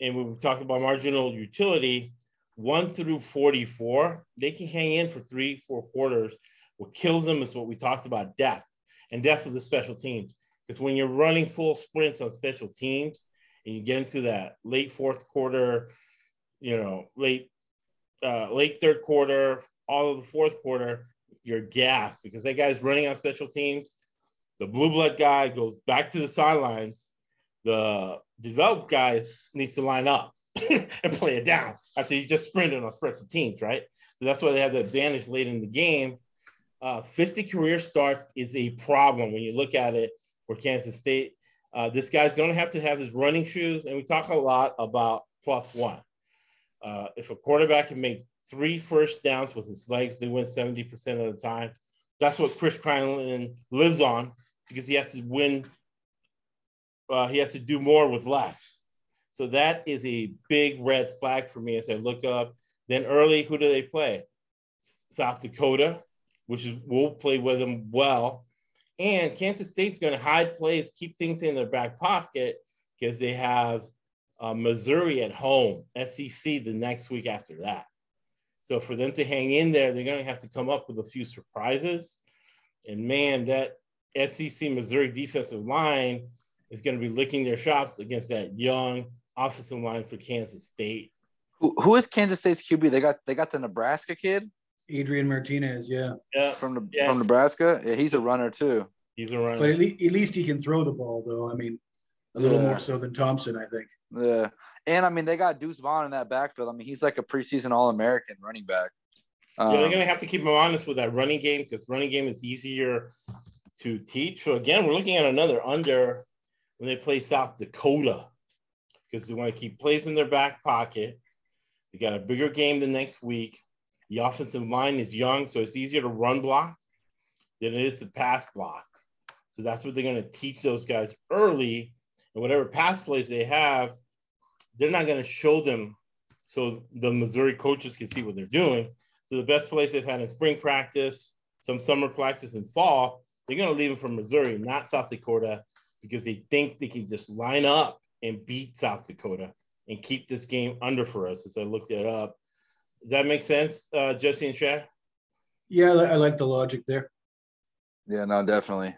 And when we talk about marginal utility, one through 44, they can hang in for three, four quarters. What kills them is what we talked about depth and depth of the special teams. Because when you're running full sprints on special teams and you get into that late fourth quarter, you know, late uh, late third quarter, all of the fourth quarter, you're gassed because that guy's running on special teams. The blue blood guy goes back to the sidelines. The developed guy needs to line up and play it down after you just sprinted on special teams, right? So that's why they have the advantage late in the game. Uh, 50 career start is a problem when you look at it for Kansas State. Uh, this guy's going to have to have his running shoes, and we talk a lot about plus one. Uh, if a quarterback can make three first downs with his legs, they win 70% of the time. That's what Chris Klieman lives on because he has to win. Uh, he has to do more with less. So that is a big red flag for me as I look up. Then early, who do they play? South Dakota, which is will play with them well. And Kansas State's going to hide plays, keep things in their back pocket because they have uh, Missouri at home, SEC the next week after that. So for them to hang in there, they're going to have to come up with a few surprises. And man, that SEC Missouri defensive line is going to be licking their chops against that young offensive line for Kansas State. Who, who is Kansas State's QB? They got they got the Nebraska kid. Adrian Martinez, yeah. Yeah, from the Yeah. from Nebraska. Yeah, he's a runner too. he's a runner. But at, le- at least he can throw the ball, though. I mean, a little Yeah. more so than Thompson, I think. Yeah, and I mean they got Deuce Vaughn in that backfield. I mean he's like a preseason All American running back. yeah, they're Um, going to have to keep him honest with that running game because running game is easier to teach. So again, we're looking at another under when they play South Dakota because they want to keep plays in their back pocket. They got a bigger game the next week. The offensive line is young, so it's easier to run block than it is to pass block. So that's what they're going to teach those guys early. And whatever pass plays they have, they're not going to show them so the Missouri coaches can see what they're doing. So the best plays they've had in spring practice, some summer practice, and fall, they're going to leave them for Missouri, not South Dakota, because they think they can just line up and beat South Dakota and keep this game under for us. As I looked it up, does that make sense, uh, Jesse and Chad? Yeah, I, like the logic there. yeah, no, definitely,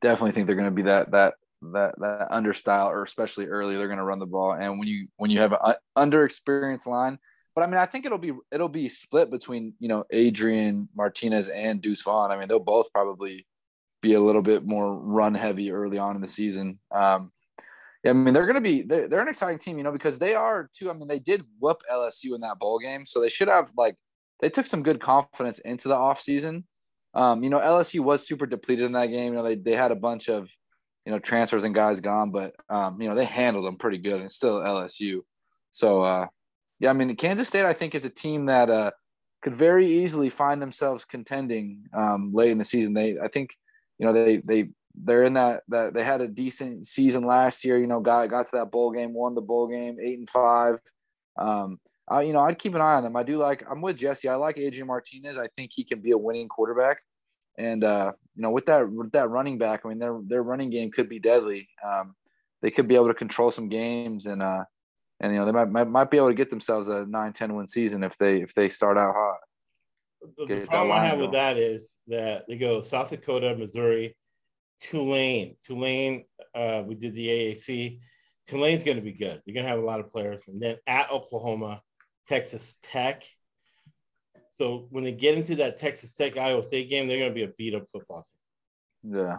definitely think they're going to be that that that that under style, or especially early, they're going to run the ball. And when you when you have an under experienced line, but I mean, I think it'll be it'll be split between you know Adrian Martinez and Deuce Vaughn. I mean, they'll both probably be a little bit more run heavy early on in the season. Um, yeah, I mean, they're going to be they're, they're an exciting team, you know, because they are too. I mean, they did whoop LSU in that bowl game, so they should have like they took some good confidence into the offseason. Um, you know, LSU was super depleted in that game. You know, they they had a bunch of you know transfers and guys gone, but um, you know they handled them pretty good, and still LSU. So uh, yeah, I mean, Kansas State I think is a team that uh, could very easily find themselves contending um, late in the season. They I think you know they they they're in that that they had a decent season last year. You know, got got to that bowl game, won the bowl game, eight and five. Um, I, you know, I'd keep an eye on them. I do like. I'm with Jesse. I like Adrian Martinez. I think he can be a winning quarterback. And uh, you know, with that with that running back, I mean, their their running game could be deadly. Um, they could be able to control some games, and uh, and you know, they might, might might be able to get themselves a 9-10 win season if they if they start out hot. The, the problem I have with that is that they go South Dakota, Missouri, Tulane. Tulane, uh, we did the AAC. Tulane's going to be good. You're going to have a lot of players. And then at Oklahoma, Texas Tech. So when they get into that Texas Tech Iowa State game, they're going to be a beat up football team. Yeah,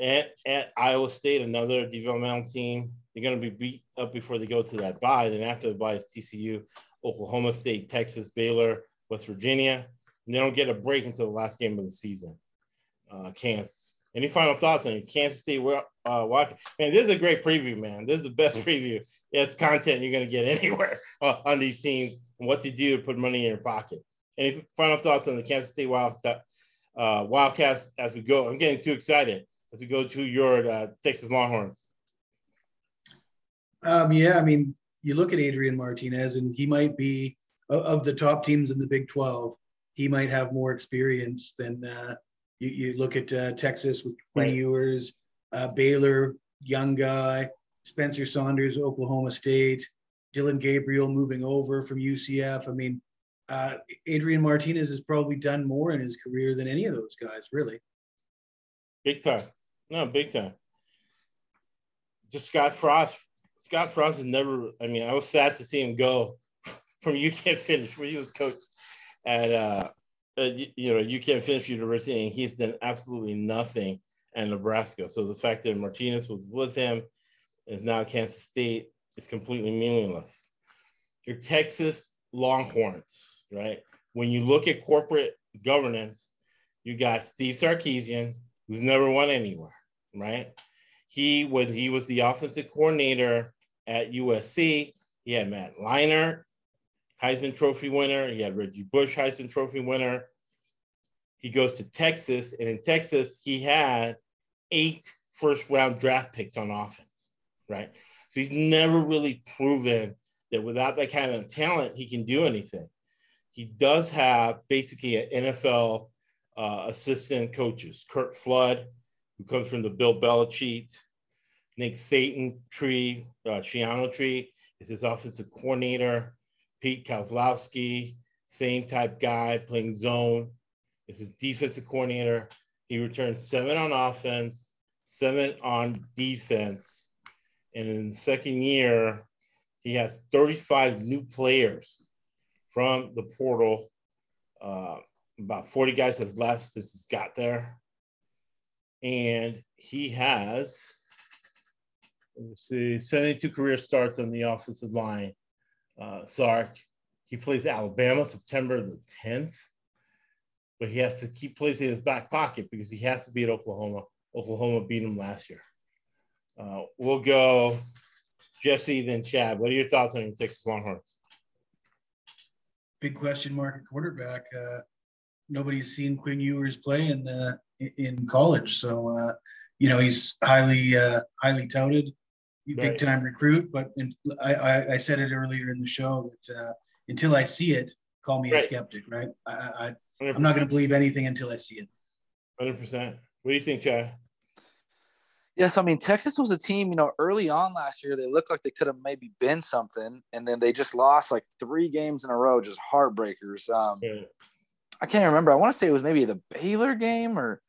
At, at Iowa State, another developmental team, they're going to be beat up before they go to that bye. Then after the bye is TCU, Oklahoma State, Texas, Baylor, West Virginia. And they don't get a break until the last game of the season. Uh, Kansas. Any final thoughts on? Kansas State? Uh, Wildcat- man, this is a great preview, man. This is the best preview. It's content you're going to get anywhere uh, on these teams and what to do to put money in your pocket. Any final thoughts on the Kansas State Wild, uh, Wildcats as we go? I'm getting too excited as we go to your uh, Texas Longhorns. Um, yeah, I mean, you look at Adrian Martinez, and he might be of, of the top teams in the Big 12. He might have more experience than uh, you, you look at uh, Texas with Quinn Right. Ewers, uh, Baylor, young guy, Spencer Sanders, Oklahoma State, Dillon Gabriel moving over from UCF. I mean, uh, Adrian Martinez has probably done more in his career than any of those guys, really. Big time. No, big time. Just Scott Frost. Scott Frost has never, I mean, I was sad to see him go from you can't finish where he was coach at uh, uh you know, you can't finish university and he's done absolutely nothing at Nebraska. So the fact that Martinez was with him is now Kansas State is completely meaningless. Your Texas Longhorns, right? When you look at corporate governance, you got Steve Sarkisian, who's never won anywhere, right? He was he was the offensive coordinator at USC. He had Matt Leinart, Heisman Trophy winner. He had Reggie Bush, Heisman Trophy winner. He goes to Texas, and in Texas, he had eight first round draft picks on offense, right? So he's never really proven that without that kind of talent, he can do anything. He does have basically an NFL uh, assistant coaches, Kurt Flood, who comes from the Bill Belichick, Nick Saban tree, uh, Schiano tree is his offensive coordinator. Pete Kozlowski, same type guy playing zone, This is defensive coordinator. He returns seven on offense, seven on defense. And in the second year, he has 35 new players from the portal. Uh, about 40 guys has left since he's got there. And he has, let's see, 72 career starts on the offensive line. Uh, Sark, he plays Alabama September the 10th, but he has to keep plays in his back pocket because he has to beat Oklahoma. Oklahoma beat him last year. Uh, we'll go Jesse, then Chad. What are your thoughts on your Texas Longhorns? Big question mark at quarterback. Uh, nobody's seen Quinn Ewers play in the in college, so uh, you know he's highly uh, highly touted, big right. time recruit. But in, I, I, I, said it earlier in the show that uh, until I see it, call me right. a skeptic, right? I, I I'm not going to believe anything until I see it. Hundred percent. What do you think, Chad? Yes, I mean Texas was a team. You know, early on last year, they looked like they could have maybe been something, and then they just lost like three games in a row, just heartbreakers. Um, yeah. I can't remember. I want to say it was maybe the Baylor game, or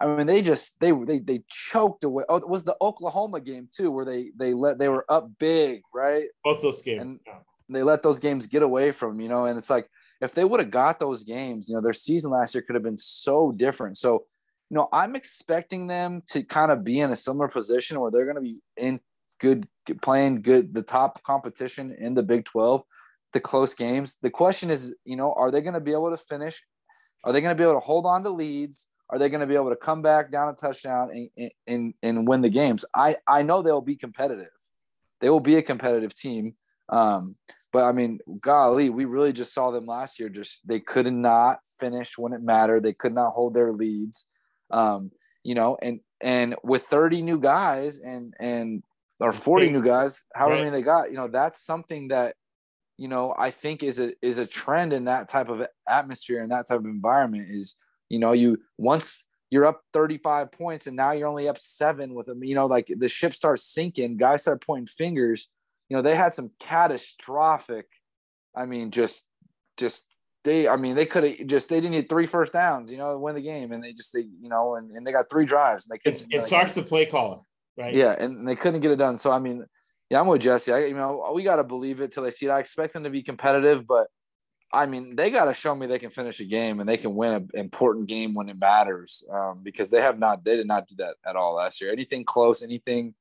I mean, they just they they they choked away. Oh, it was the Oklahoma game too, where they they let they were up big, right? Both those games, and yeah. they let those games get away from you know. And it's like if they would have got those games, you know, their season last year could have been so different. So you know, I'm expecting them to kind of be in a similar position where they're going to be in good, playing good, the top competition in the Big 12, the close games. The question is, you know, are they going to be able to finish? Are they going to be able to hold on to leads? Are they going to be able to come back down a touchdown and, and, and win the games? I, I know they'll be competitive. They will be a competitive team. Um, but I mean, golly, we really just saw them last year. Just they could not finish when it mattered. They could not hold their leads. Um, you know, and and with 30 new guys and and or 40 new guys, however right. many they got, you know, that's something that you know I think is a is a trend in that type of atmosphere and that type of environment is you know you once you're up 35 points and now you're only up seven with them you know like the ship starts sinking guys start pointing fingers you know they had some catastrophic i mean just just they, I mean, they could have just they didn't need three first downs, you know, win the game, and they just they, you know, and, and they got three drives, and they couldn't. It, it starts the play caller, right? Yeah, and they couldn't get it done. So I mean, yeah, I'm with Jesse. I, you know, we got to believe it till they see it. I expect them to be competitive, but I mean, they got to show me they can finish a game and they can win an important game when it matters, um, because they have not, they did not do that at all last year. Anything close, anything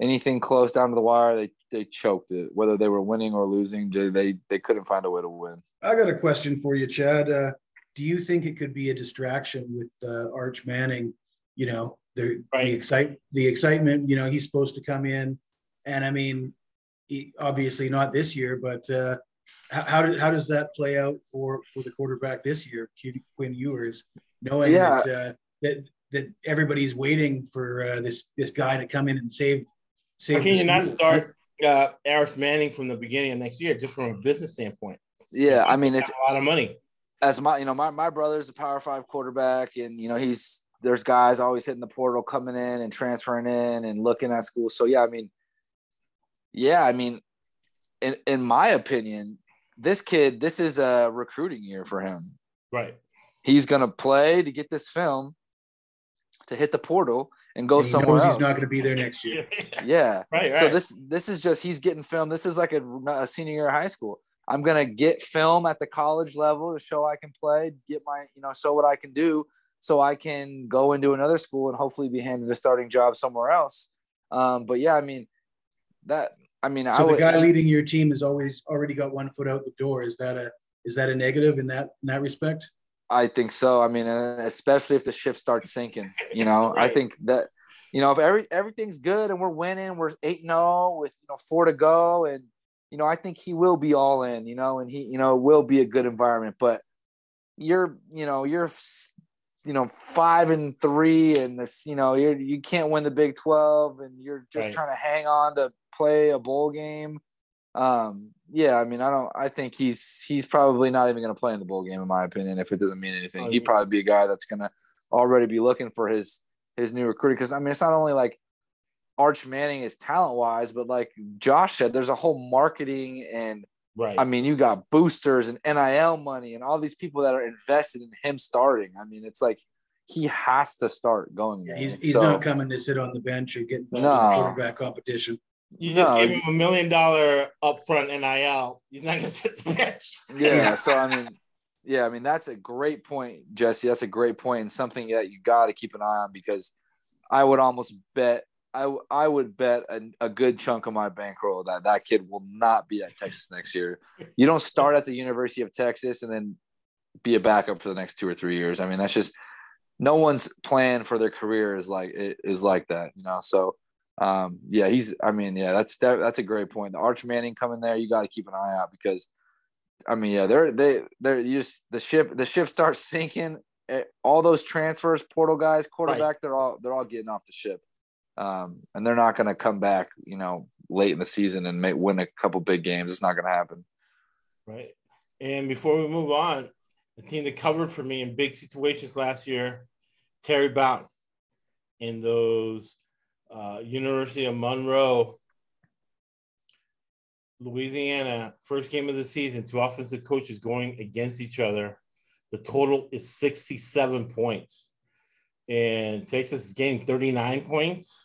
anything close down to the wire, they they choked it. Whether they were winning or losing, they they couldn't find a way to win. I got a question for you, Chad. Uh, do you think it could be a distraction with uh, Arch Manning? You know, the right. the excite the excitement. You know, he's supposed to come in, and I mean, he, obviously not this year, but uh, how how, do, how does that play out for for the quarterback this year, Quinn Ewers, knowing yeah. that uh, that that everybody's waiting for uh, this this guy to come in and save Save can you not start uh, Arch Manning from the beginning of next year, just from a business standpoint? Yeah, I mean it's a lot of money. As my, you know, my my brother's a Power Five quarterback, and you know he's there's guys always hitting the portal, coming in and transferring in and looking at school. So yeah, I mean, yeah, I mean, in in my opinion, this kid, this is a recruiting year for him. Right. He's gonna play to get this film to hit the portal and go And he somewhere knows else. he's not going to be there next year. yeah. Right, right. So this this is just he's getting film. This is like a, a senior year of high school. I'm gonna get film at the college level to show I can play, get my you know show what I can do, so I can go into another school and hopefully be handed a starting job somewhere else. Um, but yeah, I mean that. I mean, I So the guy leading your team has always already got one foot out the door. Is that a is that a negative in that in that respect? I think so. I mean, uh, especially if the ship starts sinking, you know, I think that, you know, if every everything's good and we're winning, we're eight and zero with you know four to go, and you know, I think he will be all in, you know, and he, you know, will be a good environment. But you're, you know, you're, you know, five and three, and this, you know, you're you can't win the Big Twelve, and you're just Right. trying to hang on to play a bowl game. Um, yeah, I mean, I don't. I think he's he's probably not even going to play in the bowl game, in my opinion. If it doesn't mean anything, Oh, he'd yeah. probably be a guy that's going to already be looking for his his new recruiting. Because I mean, it's not only like Arch Manning is talent wise, but like Josh said, there's a whole marketing and right. I mean, you got boosters and NIL money and all these people that are invested in him starting. I mean, it's like he has to start going there. He's he's So- not coming to sit on the bench or get involved in No. the quarterback competition. you just no, gave him a million dollar upfront NIL. He's not gonna sit the bench. yeah, Yeah. so I mean yeah i mean that's a great point jesse that's a great point and something that you got to keep an eye on because i would almost bet i, I would bet a, a good chunk of my bankroll that that kid will not be at texas next year. You don't start at the university of texas and then be a backup for the next two or three years. I mean that's just no one's plan for their career is like is like that you know? So um yeah he's i mean yeah that's that, that's a great point. The arch manning coming there you got to keep an eye out because I mean, yeah, they're they they're you just the ship the ship starts sinking. eh, All those transfers, portal guys, quarterback, they're all they're all getting off the ship, um, and they're not going to come back. You know, late in the season and win a couple big games. It's not going to happen. Right. And before we move on, the team that covered for me in big situations last year, Terry Bowden, in those uh, University of Monroe, Louisiana, first game of the season, two offensive coaches going against each other. The total is 67 points. And Texas is getting 39 points,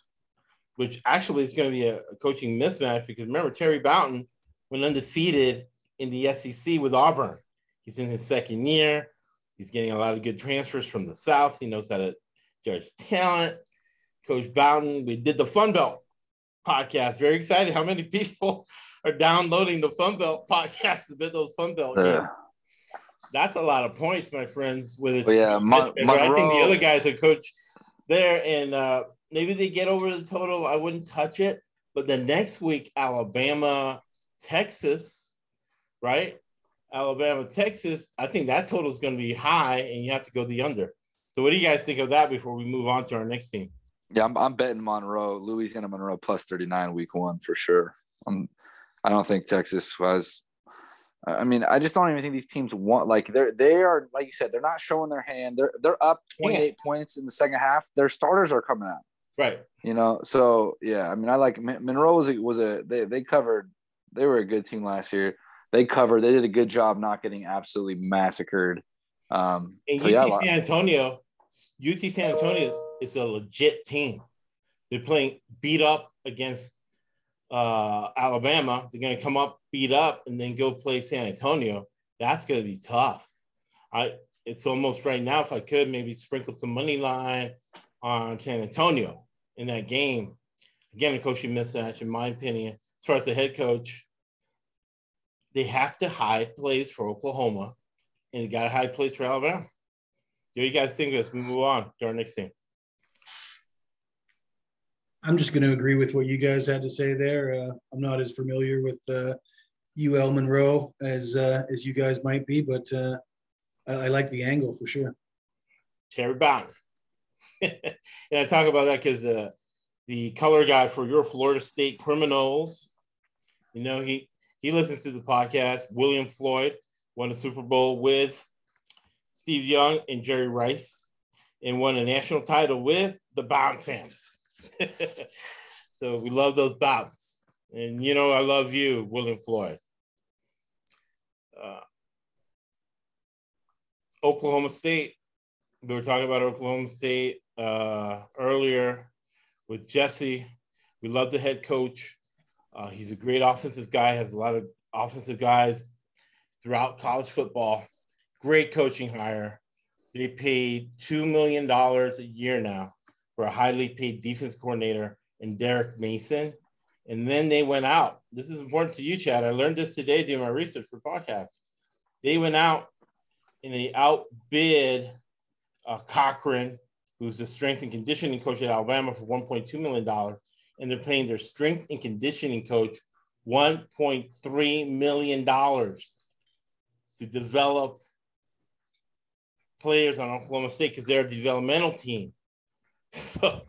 which actually is going to be a, a coaching mismatch because remember, Terry Bowden went undefeated in the SEC with Auburn. He's in his second year. He's getting a lot of good transfers from the South. He knows how to judge talent. Coach Bowden, we did the Fun Belt podcast. Very excited. How many people are downloading the Fun Belt podcast to bet those Fun Belt games? Uh, That's a lot of points, my friends. With its Well, yeah, Mon- I think the other guys that coach there, and uh, maybe they get over the total. I wouldn't touch it. But the next week, Alabama, Texas, right? Alabama, Texas. I think that total is going to be high, and you have to go the under. So, what do you guys think of that before we move on to our next team? yeah, I'm, I'm betting Monroe, Louisiana Monroe plus 39 week one for sure. I'm, I don't think Texas was. I mean, I just don't even think these teams want like they're they are like you said they're not showing their hand. They're they're up 28 points in the second half. Their starters are coming out. Right. You know, so yeah, I mean, I like Mon- Monroe was a, was a they they covered. They were a good team last year. They covered. They did a good job not getting absolutely massacred. Um, And so UT yeah, San Antonio, UT San Antonio is a legit team. They're playing beat up against uh, Alabama. They're going to come up beat up and then go play San Antonio. That's going to be tough. I it's almost right now. If I could, maybe sprinkle some money line on San Antonio in that game. Again, a coaching mismatch, in my opinion. As far as the head coach, they have to hide plays for Oklahoma, and they got to hide plays for Alabama. What do you guys think of this? We move on to our next team. I'm just going to agree with what you guys had to say there. Uh, I'm not as familiar with uh, UL Monroe as uh, as you guys might be, but uh, I, I like the angle for sure. Terry Bowden. and I talk about that because uh, the color guy for your Florida State Criminals, you know, he he listens to the podcast. William Floyd won a Super Bowl with Steve Young and Jerry Rice, and won a national title with the Bowden family. so we love those Bowdens, and you know I love you, William Floyd. Uh, Oklahoma State. We were talking about Oklahoma State uh, earlier with Jesse. We love the head coach. Uh, he's a great offensive guy, has a lot of offensive guys throughout college football. Great coaching hire. They paid $2 million a year now for a highly paid defense coordinator and Derek Mason. And then they went out. This is important to you, Chad. I learned this today doing my research for podcast. They went out and they outbid uh, Cochran, who's the strength and conditioning coach at Alabama, for $1.2 million. And they're paying their strength and conditioning coach $1.3 million to develop players on Oklahoma State because they're a developmental team. So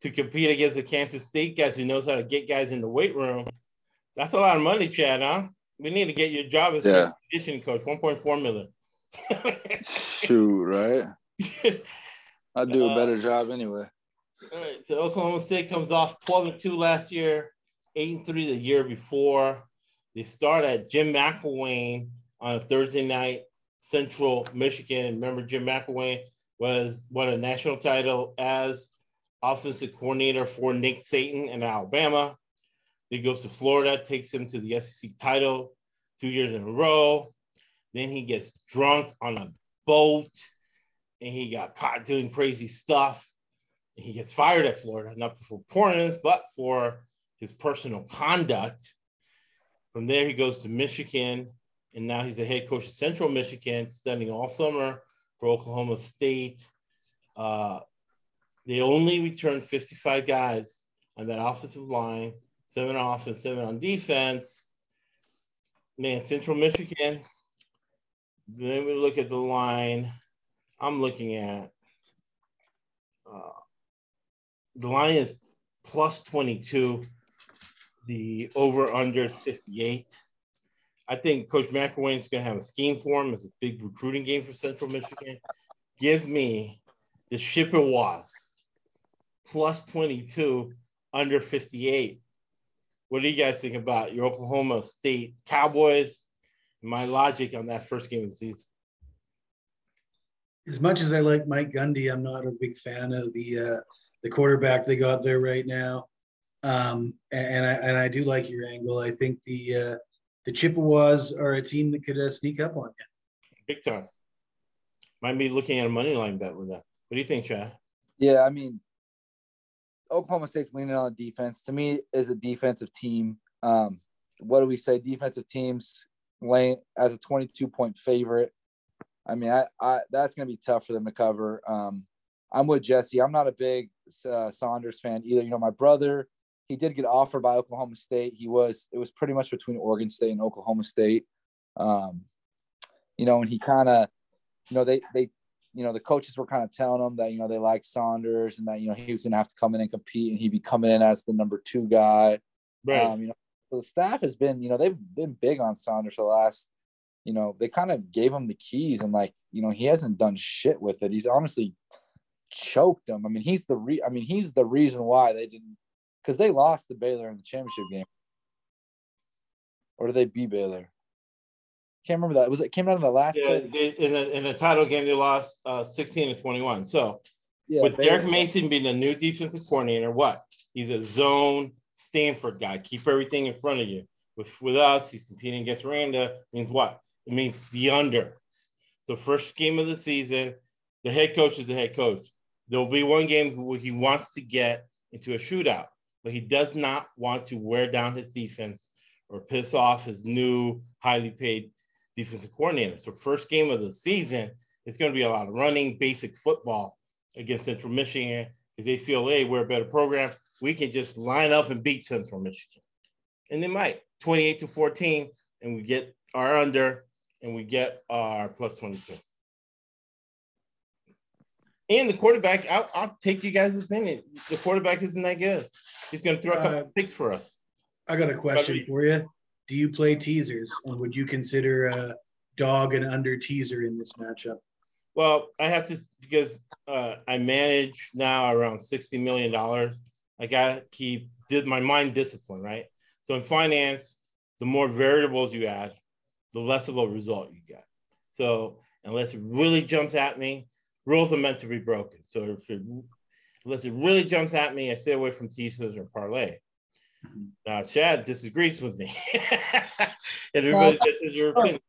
to compete against the Kansas State guys who knows how to get guys in the weight room, that's a lot of money, Chad. Huh? We need to get your job as yeah. conditioning coach, 1.4 million. Shoot, right? I'd do a better uh, job anyway. All right, so Oklahoma State comes off 12 and 2 last year, 8 and 3 the year before. They start at Jim McElwain on a Thursday night, Central Michigan. Remember, Jim McElwain was won a national title as offensive coordinator for Nick Saban in Alabama. He goes to Florida, takes him to the SEC title two years in a row. Then he gets drunk on a boat and he got caught doing crazy stuff. He gets fired at Florida, not for performance, but for his personal conduct. From there, he goes to Michigan, and now he's the head coach of Central Michigan, studying all summer for Oklahoma State. Uh, they only returned 55 guys on that offensive line, seven off and seven on defense. Man, Central Michigan. Then we look at the line. I'm looking at uh, the line is plus 22. The over under 58. I think Coach McElwain is going to have a scheme for him. It's a big recruiting game for Central Michigan. Give me the Chippewas plus 22 under 58. What do you guys think about your Oklahoma State Cowboys? My logic on that first game of the season. As much as I like Mike Gundy, I'm not a big fan of the uh, the quarterback they got there right now. Um, and I and I do like your angle. I think the uh, the Chippewas are a team that could uh, sneak up on you. Big time. Might be looking at a money line bet with that. What do you think, Chad? Yeah, I mean, Oklahoma State's leaning on the defense. To me, is a defensive team. Um, what do we say? Defensive teams lane as a 22 point favorite. I mean, I, I that's going to be tough for them to cover. Um, I'm with Jesse. I'm not a big uh, Sanders fan either. You know, my brother, he did get offered by Oklahoma State. He was it was pretty much between Oregon State and Oklahoma State. Um, you know, and he kind of, you know, they they you know, the coaches were kind of telling him that, you know, they liked Sanders and that, you know, he was going to have to come in and compete and he'd be coming in as the number two guy. Right. Um, you know, the staff has been, you know, they've been big on Sanders for the last, you know, they kind of gave him the keys and like, you know, he hasn't done shit with it. He's honestly choked them. I mean, he's the re, I mean, he's the reason why they didn't, because they lost to Baylor in the championship game. Or did they beat Baylor? Can't remember that. Was it came down to the last? Yeah, they, in the in the title game they lost uh, 16 to 21. So yeah, with Derek Mason being the new defensive coordinator, what? He's a zone Stanford guy. Keep everything in front of you. With with us, he's competing against Randa. Means what? It means the under. So first game of the season, the head coach is the head coach. There will be one game where he wants to get into a shootout, but he does not want to wear down his defense or piss off his new highly paid defensive coordinator. So first game of the season, it's going to be a lot of running, basic football against Central Michigan because they feel, hey, we're a better program. We can just line up and beat Central Michigan. And they might 28 to 14, and we get our under and we get our plus 22. And the quarterback, I'll, I'll take you guys' opinion. The quarterback isn't that good. He's going to throw a couple uh, picks for us. I got a question for you do you play teasers and would you consider a dog and under teaser in this matchup? Well, I have to because uh, I manage now around sixty million dollars. I got to keep did my mind discipline right. So in finance, the more variables you add, the less of a result you get. So unless it really jumps at me, rules are meant to be broken. So if it, unless it really jumps at me, I stay away from teasers or parlay. Mm-hmm. Now, Chad disagrees with me. and everybody, this is your opinion.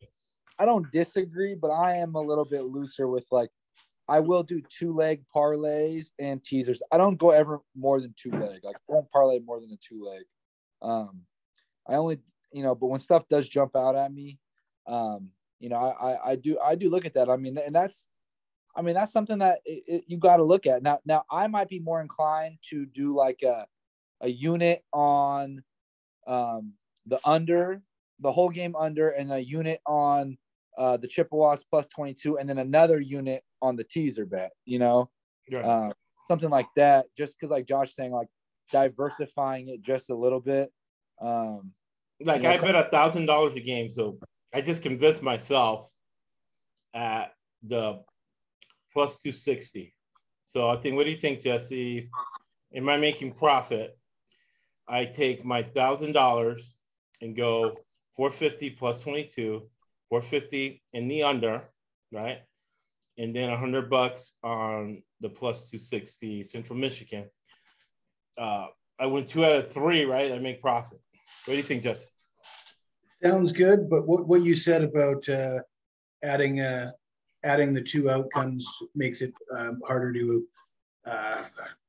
I don't disagree, but I am a little bit looser with like I will do two leg parlays and teasers. I don't go ever more than two leg. Like I won't parlay more than a two leg. Um, I only you know, but when stuff does jump out at me, um, you know, I, I, I do I do look at that. I mean, and that's I mean that's something that it, it, you got to look at now. Now I might be more inclined to do like a a unit on um, the under the whole game under and a unit on uh, the Chippewas plus 22 and then another unit on the teaser bet, you know, yeah. uh, something like that. Just because, like Josh saying, like diversifying it just a little bit. Um, like you know, I bet a thousand dollars a game, so I just convinced myself at the plus 260. So I think, what do you think, Jesse? Am I making profit? I take my thousand dollars and go 450 plus 22, 450 in the under, right? And then 100 bucks on the plus 260 Central Michigan. Uh, I went two out of three, right? I make profit. What do you think, Justin? Sounds good, but what, what you said about uh, adding uh, adding the two outcomes makes it um, harder to. Uh,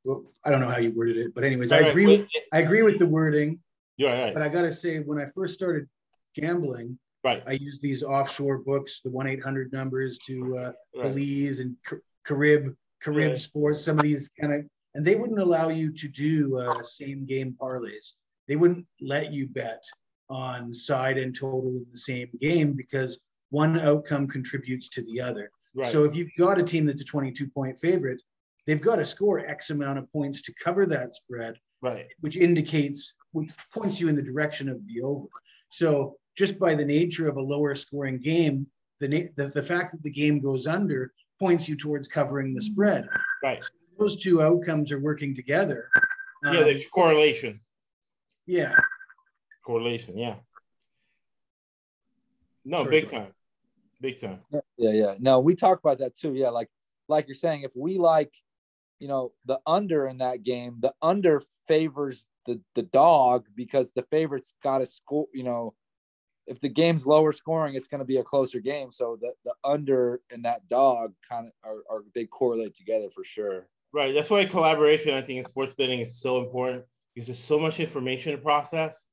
well, I don't know how you worded it, but anyways, I agree. With, I agree with the wording. Yeah, right. But I got to say, when I first started gambling, right, I used these offshore books, the one eight hundred numbers to uh, right. Belize and Carib Carib right. Sports. Some of these kind of, and they wouldn't allow you to do uh, same game parlays. They wouldn't let you bet on side and total in the same game because one outcome contributes to the other. Right. So if you've got a team that's a 22 point favorite, they've got to score X amount of points to cover that spread, right? Which indicates, which points you in the direction of the over. So just by the nature of a lower scoring game, the, the, the fact that the game goes under points you towards covering the spread. Right. Those two outcomes are working together. Um, yeah, there's correlation. Yeah. Correlation, yeah. No, Sorry. big time. Big time. Yeah, yeah. No, we talk about that too. Yeah, like like you're saying, if we like, you know, the under in that game, the under favors the the dog because the favorite's got to score. You know, if the game's lower scoring, it's going to be a closer game. So the the under and that dog kind of are, are they correlate together for sure. Right. That's why collaboration, I think, in sports betting is so important because there's so much information to process.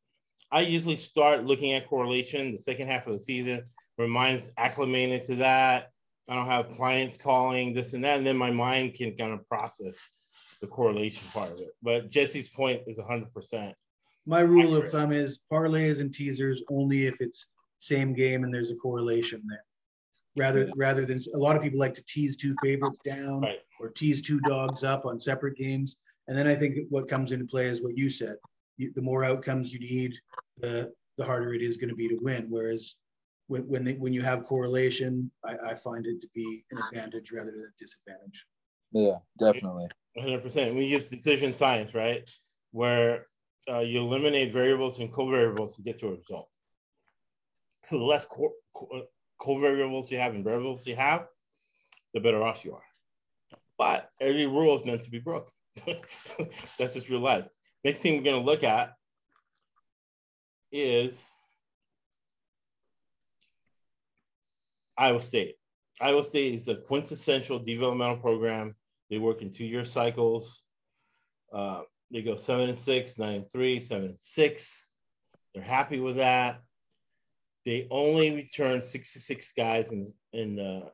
I usually start looking at correlation the second half of the season, where mine's acclimated to that. I don't have clients calling this and that, and then my mind can kind of process the correlation part of it. But Jesse's point is 100%. My rule accurate. of thumb is parlays and teasers only if it's same game and there's a correlation there. Rather, yeah. rather than a lot of people like to tease two favorites down right. or tease two dogs up on separate games. And then I think what comes into play is what you said. You, the more outcomes you need, the the harder it is going to be to win. Whereas when when, they, when you have correlation, I, I find it to be an advantage rather than a disadvantage. Yeah, definitely. 100%. We use decision science, right? Where uh, you eliminate variables and covariables to get to a result. So the less co- co- covariables you have and variables you have, the better off you are. But every rule is meant to be broken. That's just real life. Next thing we're going to look at is Iowa State. Iowa State is a quintessential developmental program. They work in two-year cycles. Uh, they go seven and six, nine and three, seven and six. They're happy with that. They only return 66 guys in, in the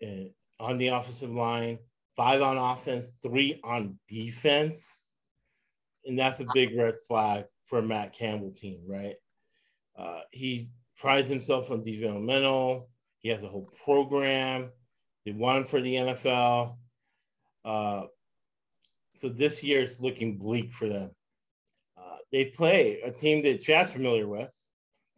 in, on the offensive line, five on offense, three on defense. And that's a big red flag for a Matt Campbell team, right? Uh, he prides himself on developmental. He has a whole program. They want him for the NFL. Uh, so this year is looking bleak for them. Uh, they play a team that Chad's familiar with.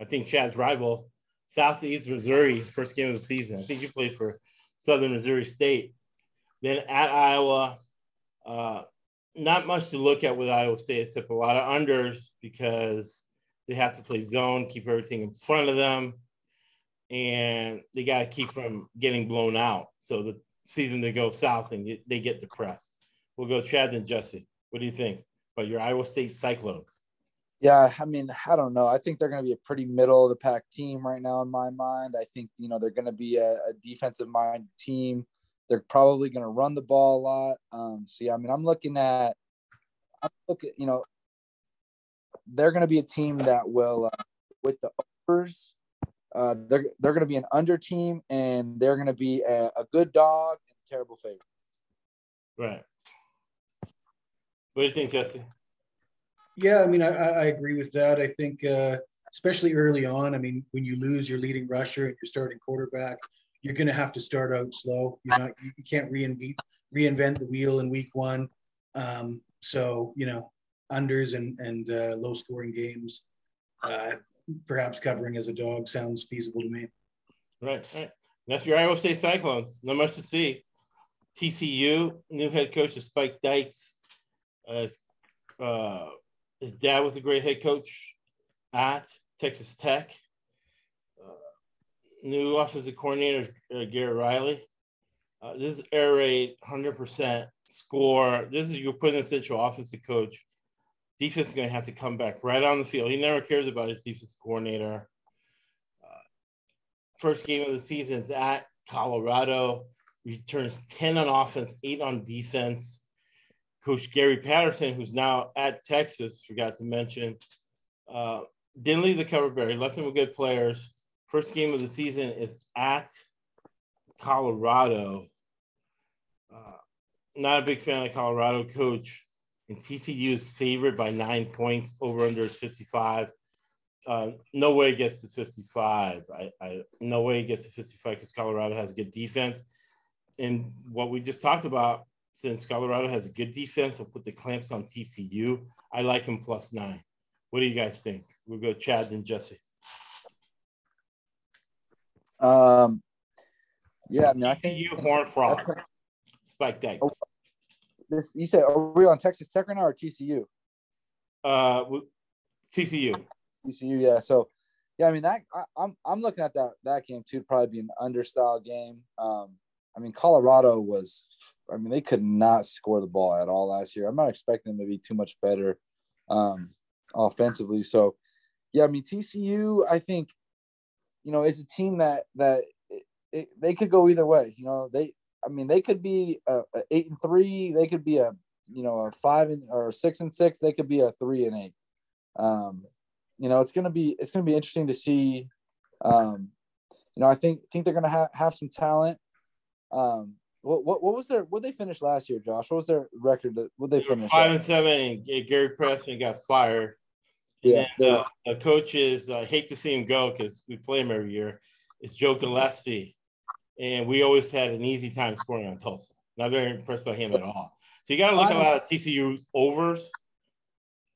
I think Chad's rival, Southeast Missouri, first game of the season. I think he played for Southern Missouri State. Then at Iowa, uh, not much to look at with Iowa State except a lot of unders because they have to play zone, keep everything in front of them. and they got to keep from getting blown out. So the season they go south and they get depressed. We'll go Chad and Jesse. What do you think about your Iowa State Cyclones? Yeah, I mean, I don't know. I think they're going to be a pretty middle of the pack team right now in my mind. I think you know they're going to be a, a defensive minded team. They're probably going to run the ball a lot. Um, so yeah, I mean, I'm looking at, I'm looking, you know, they're going to be a team that will, uh, with the overs, uh, they're they're going to be an under team, and they're going to be a, a good dog and terrible favorite. Right. What do you think, Jesse? Yeah, I mean, I, I agree with that. I think, uh, especially early on, I mean, when you lose your leading rusher and your starting quarterback, you're going to have to start out slow. You're not, you can't reinvent reinvent the wheel in week one. Um, so you know, unders and and uh, low scoring games, uh, perhaps covering as a dog sounds feasible to me. Right, right. That's your Iowa State Cyclones. Not much to see. TCU new head coach is Spike Dykes. Uh, uh, his dad was a great head coach at Texas Tech. New offensive coordinator, uh, Garrett Riley. Uh, this is air raid, 100% score. This is you're putting this into offensive coach. Defense is going to have to come back right on the field. He never cares about his defensive coordinator. Uh, first game of the season is at Colorado. Returns 10 on offense, eight on defense. Coach Gary Patterson, who's now at Texas, forgot to mention, uh, didn't leave the cover bear. He left them with good players. First game of the season is at Colorado. Uh, not a big fan of Colorado coach. And TCU is favored by nine points. Over under is 55. Uh, no way it gets to 55. I, I no way it gets to 55 because Colorado has a good defense. And what we just talked about, since Colorado has a good defense, we'll put the clamps on TCU. I like him plus nine. What do you guys think? We'll go Chad and Jesse. Um, yeah, I mean, I think you Horn Frog, Spike Dykes. Oh, this you said are we on Texas Tech right now or TCU? Uh, TCU. TCU, yeah. So, yeah, I mean that I, I'm I'm looking at that that game too. Probably be an understyle game. Um, I mean Colorado was, I mean they could not score the ball at all last year. I'm not expecting them to be too much better, um, offensively. So, yeah, I mean TCU, I think, you know, is a team that that it, it, they could go either way. You know, they I mean, they could be a, a eight and three. They could be a you know a five and or six and six. They could be a three and eight. Um, you know, it's gonna be it's gonna be interesting to see. Um, you know, I think think they're gonna have have some talent. Um, what what what was their what they finished last year, Josh? What was their record? What they finished? Five and seven, and Gary Pressman got fired. Yeah, and uh, the coach is I hate to see him go because we play him every year. It's Joe Gillespie and we always had an easy time scoring on Tulsa. Not very impressed by him at all. So you got to look at a lot of TCU's overs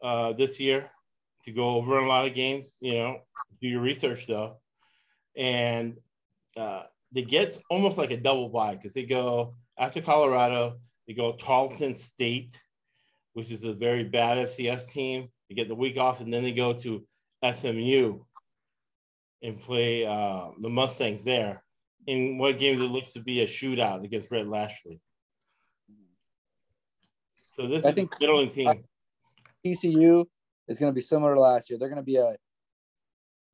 uh, this year to go over in a lot of games. You know, do your research though, and uh, they get almost like a double bye because they go after Colorado, they go Tarleton State, which is a very bad FCS team. They get the week off, and then they go to SMU and play uh, the Mustangs there in what game that looks to be a shootout against Rhett Lashlee. So this I is think- middling team. TCU is going to be similar to last year. They're going to be a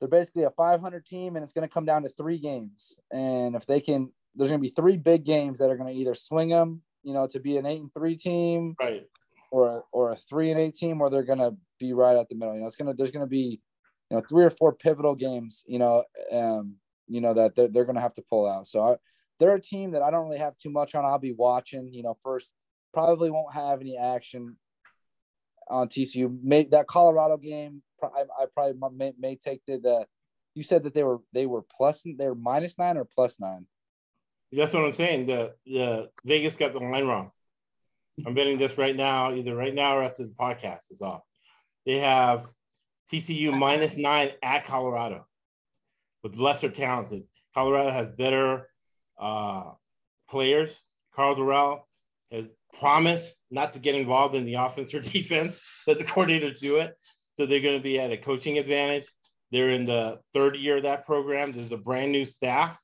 they're basically a 500 team, and it's going to come down to three games. And if they can, there's going to be three big games that are going to either swing them, you know, to be an eight and three team, Right. or a, or a three and eight team, or they're going to be right at the middle. You know, it's gonna there's to be, you know, three or four pivotal games. You know, um, you know that they're, they're to have to pull out. So I, they're a team that I don't really have too much on. I'll be watching. You know, first probably won't have any action on TCU. May, that Colorado game, I, I probably may, may take the, the. You said that they were they were plus they were minus nine or plus nine. That's what I'm saying. The the Vegas got the line wrong. I'm betting this right now, either right now or after the podcast is off. They have TCU minus nine at Colorado with lesser talented. Colorado has better uh, players. Karl Dorrell has promised not to get involved in the offense or defense, let the coordinators do it. So they're going to be at a coaching advantage. They're in the third year of that program. There's a brand new staff.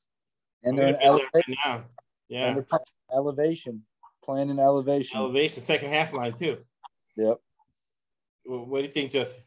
And they're in gonna be there elevation. right now. Yeah, And they're elevation, playing in elevation. elevation, second half line too. Yep. Wh- What do you think, Jesse?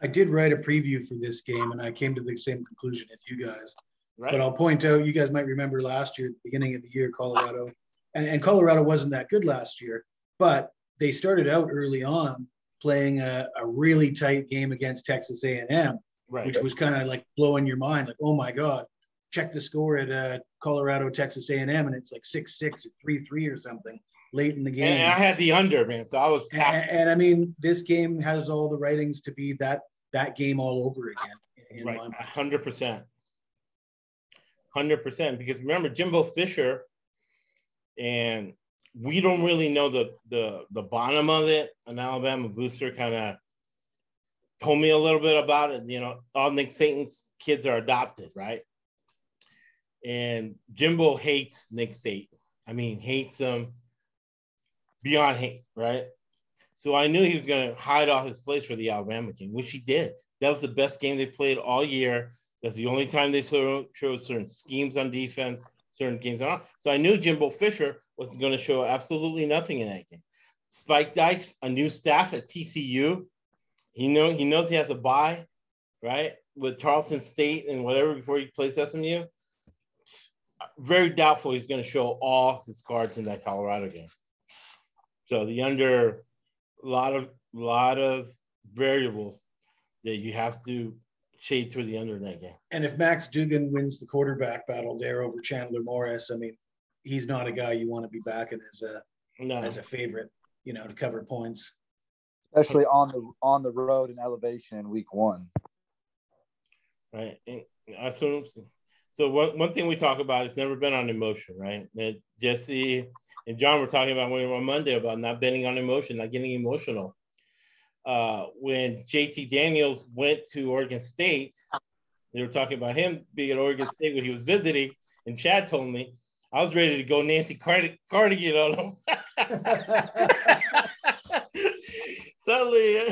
I did write a preview for this game, and I came to the same conclusion as you guys. Right? But I'll point out, you guys might remember last year, the beginning of the year, Colorado, and, and Colorado wasn't that good last year, but they started out early on playing a, a really tight game against Texas A&M, right. which was kind of like blowing your mind, like, oh my God, check the score at uh, Colorado, Texas A&M, and it's like six six or three three or something late in the game. and I had the under, man. So I was And, happy. and I mean, this game has all the writings to be that that game all over again. In right, hundred percent, hundred percent. Because remember, Jimbo Fisher, and we don't really know the the the bottom of it. An Alabama booster kind of told me a little bit about it. You know, all Nick Saban's kids are adopted, right? And Jimbo hates Nick Saban. I mean, hates him beyond hate, right? So I knew he was going to hide off his place for the Alabama game, which he did. That was the best game they played all year. That's the only time they showed, certain schemes on defense, certain games on. So I knew Jimbo Fisher was going to show absolutely nothing in that game. Spike Dykes, a new staff at TCU. He know he knows he has a bye, right, with Tarleton State and whatever before he plays SMU. Very doubtful he's going to show all his cards in that Colorado game. So the under a lot of lot of variables that you have to shade to the under in that game. And if Max Duggan wins the quarterback battle there over Chandler Morris, I mean, he's not a guy you want to be backing as a No, as a favorite, you know, to cover points. Especially on the on the road in elevation in week one. right? And I so so one, one thing we talk about is never been on emotion, right? And Jesse and John were talking about when we were on Monday about not betting on emotion, not getting emotional. Uh, when JT Daniels went to Oregon State, they were talking about him being at Oregon State when he was visiting, and Chad told me I was ready to go Nancy Card- Kerrigan on him. suddenly,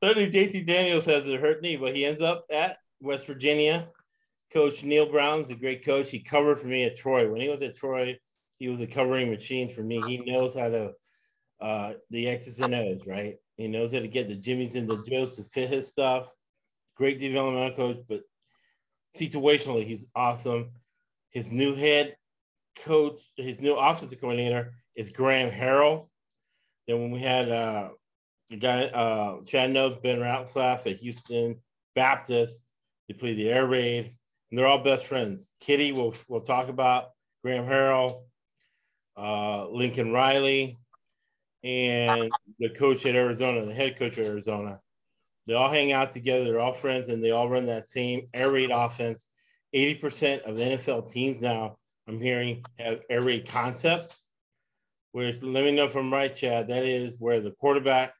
suddenly JT Daniels has a hurt knee, but he ends up at West Virginia. Coach Neal Brown's a great coach. He covered for me at Troy. When he was at Troy, he was a covering machine for me. He knows how to uh the X's and O's, right? He knows how to get the Jimmys and the Joes to fit his stuff. Great developmental coach, but situationally, he's awesome. His new head coach, his new offensive coordinator is Graham Harrell. Then when we had uh the guy uh Chad knows Ben Ratcliffe at Houston Baptist, they played the air raid, and they're all best friends. Kitty we'll we'll talk about, Graham Harrell, uh Lincoln Riley, and the coach at Arizona, the head coach at Arizona. They all hang out together, they're all friends, and they all run that same air raid offense. 80% of the NFL teams now, I'm hearing, have air raid concepts. Which let me know if I'm right, Chad. That is where the quarterback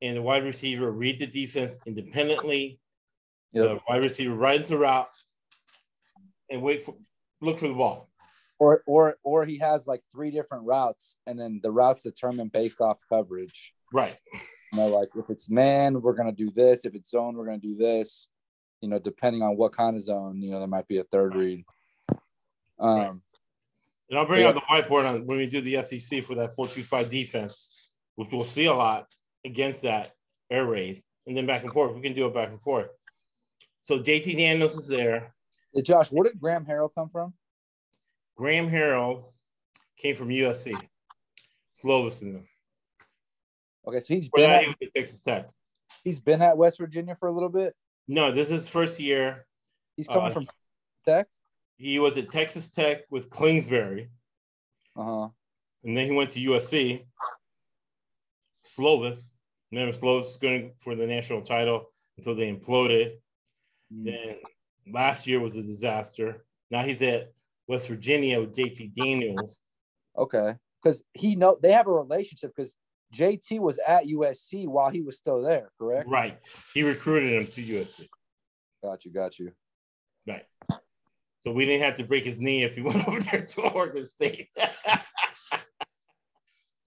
and the wide receiver read the defense independently. Yep. The wide receiver runs a route and wait for look for the ball. Or or or he has like three different routes, and then the routes determined based off coverage. Right. You know, like if it's man, we're gonna do this. If it's zone, we're gonna do this. You know, depending on what kind of zone, you know, there might be a third read. Um, And I'll bring Yeah. out the whiteboard on when we do the SEC for that 425 defense, which we'll see a lot against that air raid. And then back and forth. We can do it back and forth. So JT Daniels is there. Hey, Josh, where did Graham Harrell come from? Graham Harrell came from USC. In them. Okay, so he's been at, at Texas Tech. he's been at West Virginia for a little bit. No, this is first year. He's coming Uh, from Tech. He was at Texas Tech with Kingsbury, Uh huh. and then he went to USC. Slovis. Remember, Slovis going for the national title until they imploded. Mm. Then last year was a disaster. Now he's at West Virginia with JT Daniels. Okay, because he know they have a relationship because JT was at USC while he was still there. Correct. Right. He recruited him to USC. Got you. Got you. Right. So we didn't have to break his knee if he went over there to Oregon State.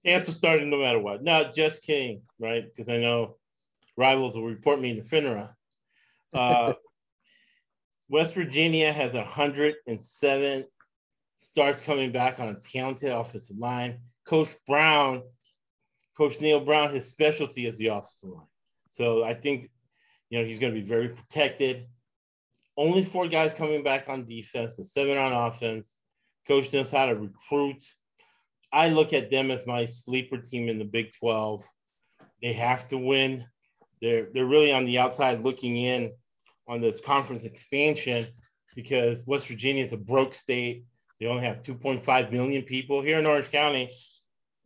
Chance was starting no matter what. Now, just kidding, right? Because I know rivals will report me to FINRA. Uh, West Virginia has 107 starts coming back on a talented offensive line. Coach Brown, Coach Neal Brown, his specialty is the offensive line. So I think, you know, he's going to be very protected. Only four guys coming back on defense, with seven on offense. Coach knows how to recruit. I look at them as my sleeper team in the Big 12. They have to win. They're they're really on the outside looking in on this conference expansion because West Virginia is a broke state. They only have 2.5 million people here in Orange County.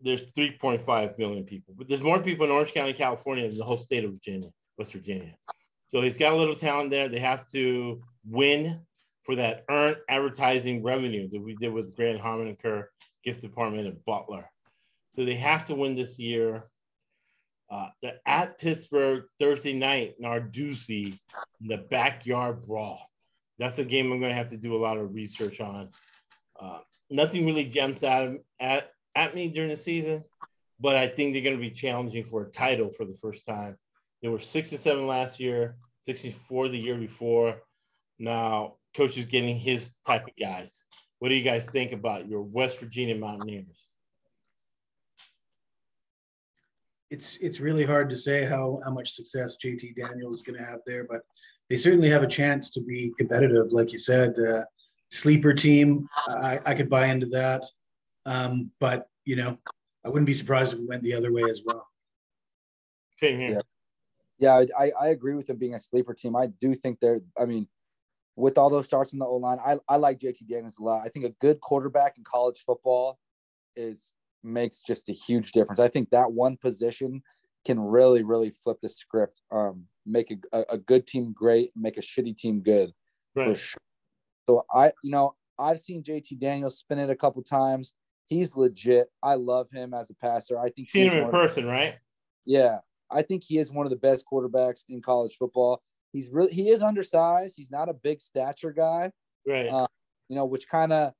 There's 3.5 million people, but there's more people in Orange County, California, than the whole state of Virginia, West Virginia. So he's got a little talent there. They have to win for that earned advertising revenue that we did with Grand Harmon and Kerr Gift Department at Butler. So they have to win this year. Uh, the at Pittsburgh Thursday night, Narduzzi, the backyard brawl. That's a game I'm going to have to do a lot of research on. Uh, nothing really jumps out at, at me during the season, but I think they're going to be challenging for a title for the first time. They were six and seven last year, 64 the year before. Now, coach is getting his type of guys. What do you guys think about your West Virginia Mountaineers? It's it's really hard to say how how much success JT Daniels is going to have there, but they certainly have a chance to be competitive, like you said. Uh, sleeper team, I, I could buy into that, um, but you know, I wouldn't be surprised if it went the other way as well. Same here. Yeah, I, I agree with them being a sleeper team. I do think they're. I mean, with all those starts in the O line, I, I like JT Daniels a lot. I think a good quarterback in college football is makes just a huge difference. I think that one position can really, really flip the script, um, make a, a good team great, make a shitty team good Right. for sure. So I, you know, I've seen JT Daniels spin it a couple times. He's legit. I love him as a passer. I think Seen he's him in person, right? yeah, I think he is one of the best quarterbacks in college football. He's really he is undersized. He's not a big stature guy, Right. Uh, you know, which kind of,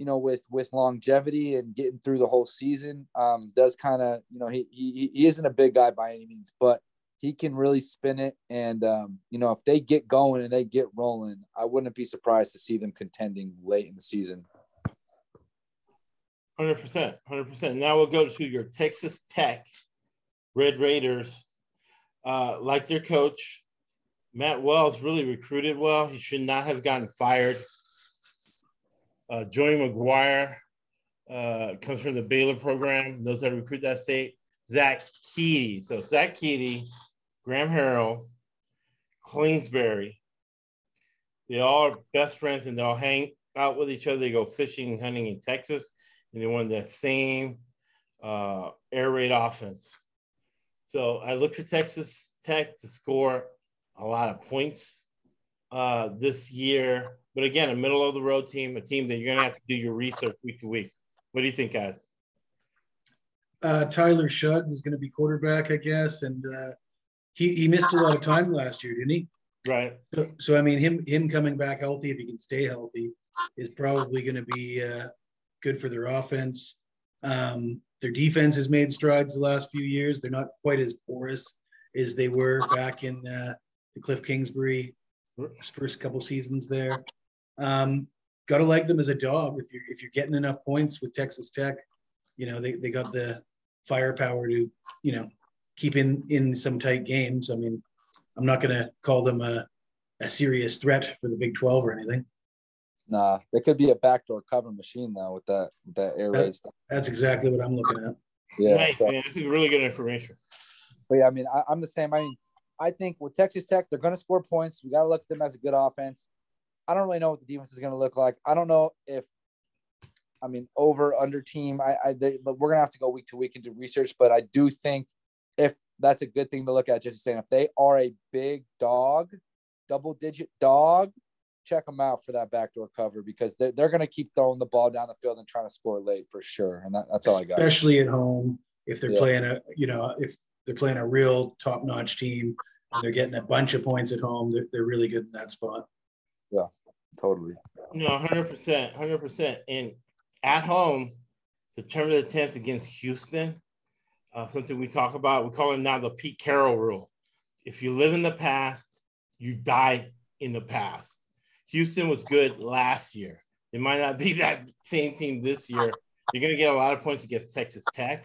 you know, with with longevity and getting through the whole season, um, does kind of, you know, he he he isn't a big guy by any means, but he can really spin it. And um, you know, if they get going and they get rolling, I wouldn't be surprised to see them contending late in the season. Hundred percent, hundred percent. Now we'll go to your Texas Tech Red Raiders. Uh, like their coach, Matt Wells really recruited well. He should not have gotten fired. Uh, Joey McGuire uh, comes from the Baylor program, knows how to recruit that state. Zach Kittley. So Zach Kittley, Graham Harrell, Kingsbury. They all are best friends and they all hang out with each other. They go fishing and hunting in Texas and they won the same uh, air raid offense. So I look for Texas Tech to score a lot of points uh, this year. But again, a middle of the road team, a team that you're going to have to do your research week to week. What do you think, guys? Uh, Tyler Shough was going to be quarterback, I guess, and uh, he he missed a lot of time last year, didn't he? Right. So, so I mean, him him coming back healthy, if he can stay healthy, is probably going to be uh, good for their offense. Um, their defense has made strides the last few years. They're not quite as porous as they were back in uh, the Cliff Kingsbury first couple seasons there. Um, Got to like them as a dog. If you're if you're getting enough points with Texas Tech, you know they, they got the firepower to you know keep in in some tight games. I mean, I'm not going to call them a a serious threat for the Big 12 or anything. Nah, they could be a backdoor cover machine though with that with that air raid stuff. That's exactly what I'm looking at. Yeah. nice, so- man. This is really good information. But yeah, I mean, I, I'm the same. I mean, I think with Texas Tech, they're going to score points. We got to look at them as a good offense. I don't really know what the defense is going to look like. I don't know if, I mean, over under team. I, I they, we're going to have to go week to week into research, but I do think if that's a good thing to look at, just saying if they are a big dog, double digit dog, check them out for that backdoor cover because they're, they're going to keep throwing the ball down the field and trying to score late for sure. And that, that's all I got. Especially at home, if they're Yeah. playing a you know if they're playing a real top notch team and they're getting a bunch of points at home, they're, they're really good in that spot. Totally. No, hundred percent, hundred percent. And at home, September the tenth against Houston, uh, something we talk about. We call it now the Pete Carroll rule. If you live in the past, you die in the past. Houston was good last year. It might not be that same team this year. You're going to get a lot of points against Texas Tech.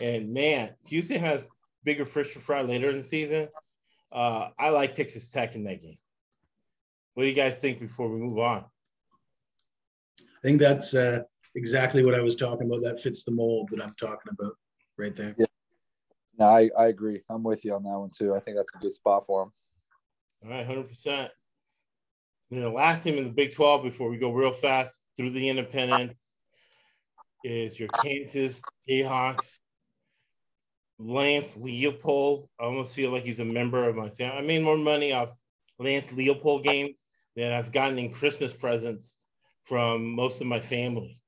And man, Houston has bigger fish to fry later in the season. Uh, I like Texas Tech in that game. What do you guys think before we move on? I think that's uh, exactly what I was talking about. That fits the mold that I'm talking about right there. Yeah. No, I, I agree. I'm with you on that one too. I think that's a good spot for him. All right, 100%. And the last team in the Big 12 before we go real fast through the independent is your Kansas Jayhawks. Lance Leipold. I almost feel like he's a member of my family. I made more money off Lance Leipold games than I've gotten in Christmas presents from most of my family.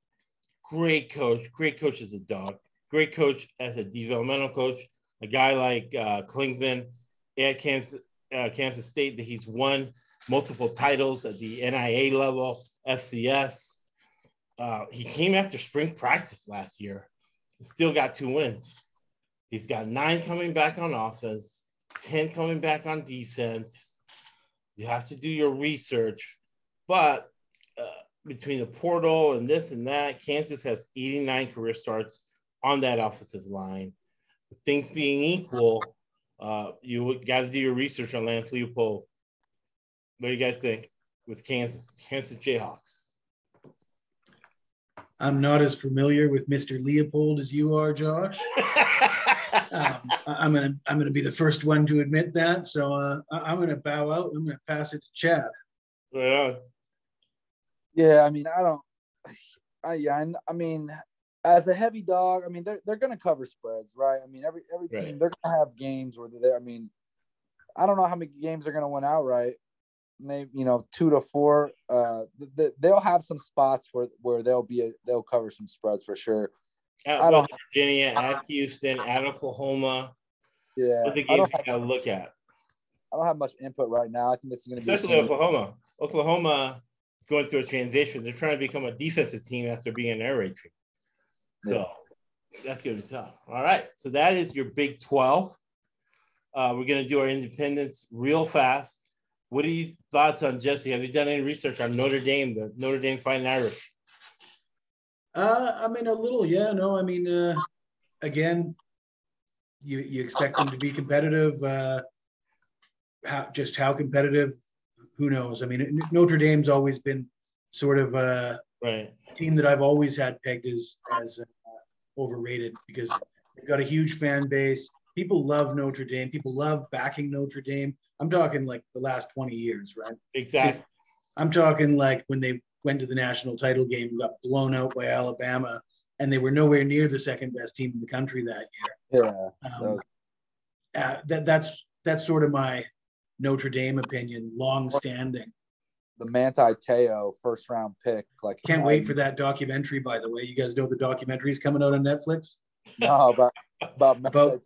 Great coach. Great coach as a dog. Great coach as a developmental coach. A guy like uh, Klieman at Kansas, uh, Kansas State that he's won multiple titles at the NIA level, FCS. Uh, he came after spring practice last year still got two wins. He's got nine coming back on offense, 10 coming back on defense. You have to do your research. But uh, between the portal and this and that, Kansas has 89 career starts on that offensive line. With things being equal, uh, you got to do your research on Lance Leipold. What do you guys think with Kansas, Kansas Jayhawks? I'm not as familiar with Mr. Leipold as you are, Josh. um, I'm gonna I'm gonna be the first one to admit that. So uh, I'm gonna bow out. I'm gonna pass it to Chad. Yeah. Yeah, I mean, I don't. I yeah, I mean, as a heavy dog, I mean, they're they're gonna cover spreads, right? I mean, every every team Right. they're gonna have games where they're. I mean, I don't know how many games they're gonna win outright. Maybe you know two to four. Uh, th- th- they'll have some spots where where they'll be a, they'll cover some spreads for sure. At I don't- Virginia, at Houston, at Oklahoma. Yeah, I games don't, you got to look at? I don't have much input right now. I think this is gonna be Especially Oklahoma. Oklahoma is going through a transition. They're trying to become a defensive team after being an air raid team. So that's going to be tough. All right. So that is your Big 12. Uh, we're going to do our independence real fast. What are your thoughts on Jesse? Have you done any research on Notre Dame, the Notre Dame Fighting Irish? Uh, I mean, a little, yeah. No, I mean, uh, again, you you expect them to be competitive. Uh, how just how competitive? Who knows? I mean, Notre Dame's always been sort of a Right. team that I've always had pegged as as uh, overrated because they've got a huge fan base. People love Notre Dame. People love backing Notre Dame. I'm talking like the last 20 years, right? Exactly. I'm talking like when they went to the national title game, got blown out by Alabama, and they were nowhere near the second best team in the country that year. Yeah, Um, uh, that that's that's sort of my Notre Dame opinion, long standing. the Manti Te'o first round pick. Like Can't wait for that documentary. By the way, you guys know the documentary is coming out on Netflix No, about about About-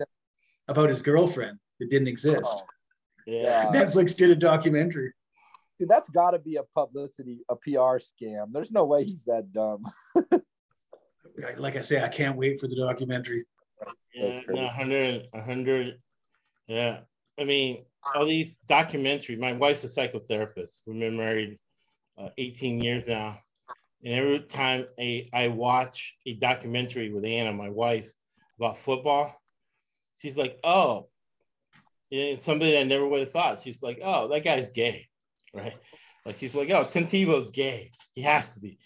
about his girlfriend that didn't exist. Oh. Yeah. Netflix did a documentary. Dude, that's got to be a publicity, a PR scam. There's no way he's that dumb. Like I say, I can't wait for the documentary. Yeah, That's no, 100, 100. Yeah. I mean, all these documentaries. My wife's a psychotherapist. We've been married uh, 18 years now. And every time a, I watch a documentary with Anna, my wife, about football, she's like, oh, and it's somebody I never would have thought. She's like, oh, that guy's gay, right? Like she's like, oh, Tim Tebow's gay. He has to be.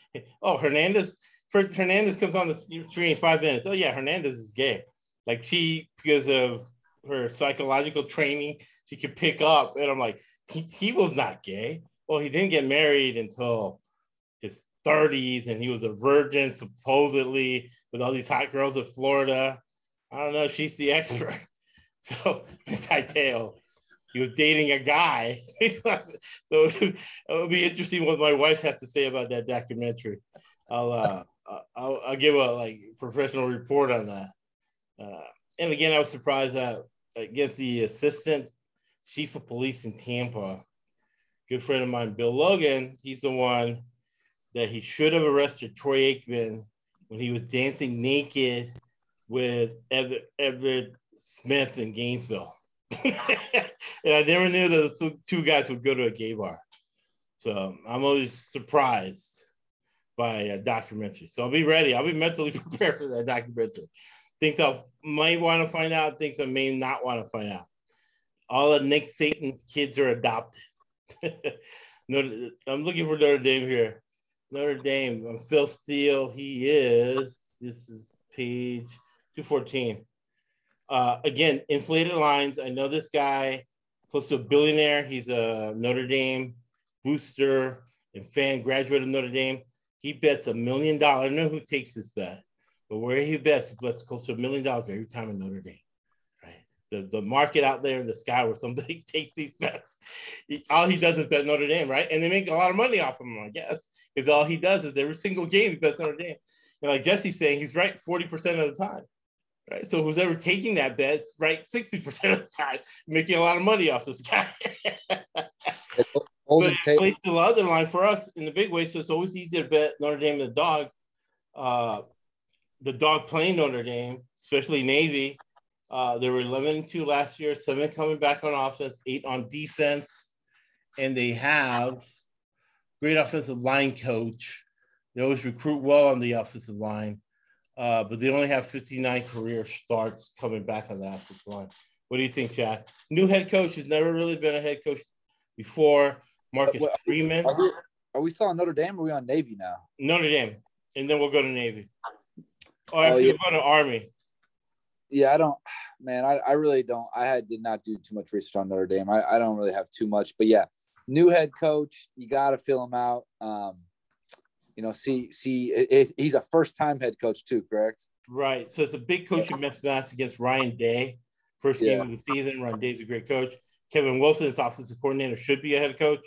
Oh, Hernandez. For Hernandez comes on the screen five minutes. Oh yeah, Hernandez is gay. Like she, because of her psychological training, she could pick up. And I'm like, he, was not gay. Well, he didn't get married until his 30s, and he was a virgin supposedly with all these hot girls in Florida. I don't know. She's the expert. So Titeo, he was dating a guy. so it'll be interesting what my wife has to say about that documentary. I'll uh, I'll, I'll give a like professional report on that. Uh, and again, I was surprised that against the assistant chief of police in Tampa, good friend of mine, Bill Logan. He's the one that he should have arrested Troy Aikman when he was dancing naked with Emmitt, Emmitt Smith in Gainesville. and I never knew that the two, guys would go to a gay bar. So I'm always surprised by a documentary. So I'll be ready. I'll be mentally prepared for that documentary. Things I might want to find out, things I may not want to find out. All of Nick Saban's kids are adopted. Notre, I'm looking for Notre Dame here. Notre Dame. Phil Steele. He is. This is page 214. Uh, again, inflated lines. I know this guy, close to a billionaire. He's a Notre Dame booster and fan, graduate of Notre Dame. He bets a million dollars. I don't know who takes this bet, but where he bets, he bets close to a million dollars every time in Notre Dame. Right. The, the market out there in the sky where somebody takes these bets. He, all he does is bet Notre Dame, right? And they make a lot of money off of him, I guess, because all he does is every single game he bets Notre Dame. And like Jesse's saying, he's right 40% of the time. Right. So who's ever taking that bet, right 60% of the time, making a lot of money off this guy. But it plays to the other line for us in the big way, so it's always easier to bet Notre Dame the dog. Uh, the dog playing Notre Dame, especially Navy. Uh, they were 11 and 2 last year, seven coming back on offense, eight on defense, and they have great offensive line coach. They always recruit well on the offensive line, uh, but they only have 59 career starts coming back on the offensive line. What do you think, Chad? New head coach has never really been a head coach before. Marcus Well, Freeman, Are we, are we still on Notre Dame or are we on Navy now? Notre Dame, and then we'll go to Navy. Or Oh, actually, yeah. we'll go to Army. Yeah, I don't, man, I, I really don't. I had, did not do too much research on Notre Dame. I, I don't really have too much, but yeah, new head coach, you got to fill him out. Um, you know, see, see, it, it- he's a first time head coach too, correct? Right. So it's a big coaching match against Ryan Day. First game Yeah. of the season. Ryan Day's a great coach. Kevin Wilson is offensive coordinator, should be a head coach.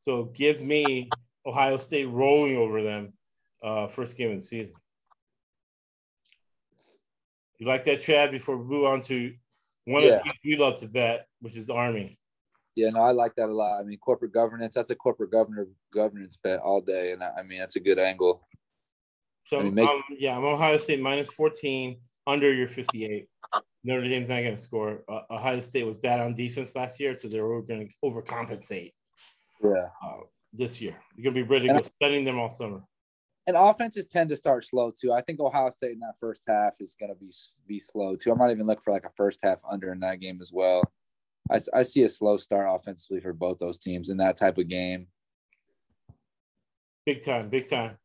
So give me Ohio State rolling over them uh, first game of the season. You like that, Chad? Before we move on to one Yeah. of the teams we love to bet, which is the Army. Yeah, no, I like that a lot. I mean, corporate governance, that's a corporate governor governance bet all day. And I, I mean, that's a good angle. So I mean, make- um, yeah, I'm Ohio State minus 14 under your 58. Notre Dame's not going to score. Uh, Ohio State was bad on defense last year, so they're going to overcompensate Yeah. uh, this year. You're going to be ready to go studying them all summer. And offenses tend to start slow too. I think Ohio State in that first half is going to be be slow too. I might even look for like a first half under in that game as well. I, I see a slow start offensively for both those teams in that type of game. Big time, big time.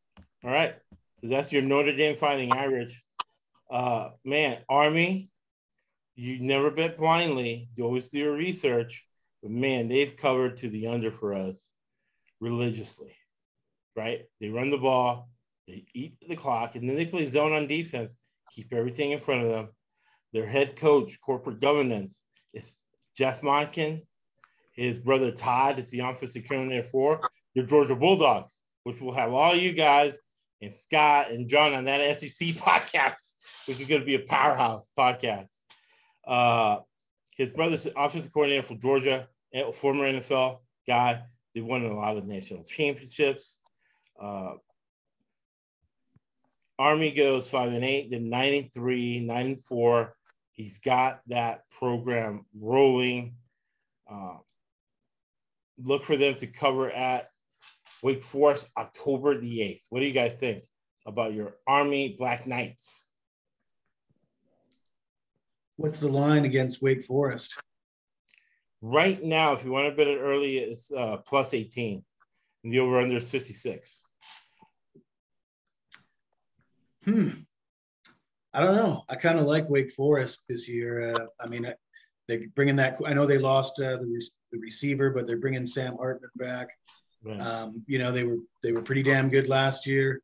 All right. So that's your Notre Dame fighting Irish. Uh, man, Army, you never bet blindly. You always do your research. But man, they've covered to the under for us religiously, right? They run the ball, they eat the clock, and then they play zone on defense, keep everything in front of them. Their head coach, corporate governance, is Jeff Monken. His brother Todd is the offensive coordinator for your Georgia Bulldogs, which will have all you guys and Scott and John on that SEC podcast, which is going to be a powerhouse podcast. Uh, his brother's offensive coordinator for Georgia, former NFL guy. They won a lot of national championships. Uh, Army goes five and eight, then nine and three, nine and four. He's got that program rolling. Uh, look for them to cover at Wake Forest October the 8th. What do you guys think about your Army Black Knights? What's the line against Wake Forest? Right now, if you want to bet it early, it's uh, plus 18. And the over under is 56. Hmm. I don't know. I kind of like Wake Forest this year. Uh, I mean, I- they're bringing that. I know they lost uh, the, re- the receiver, but they're bringing Sam Hartman back. Right. Um, you know, they were they were pretty damn good last year.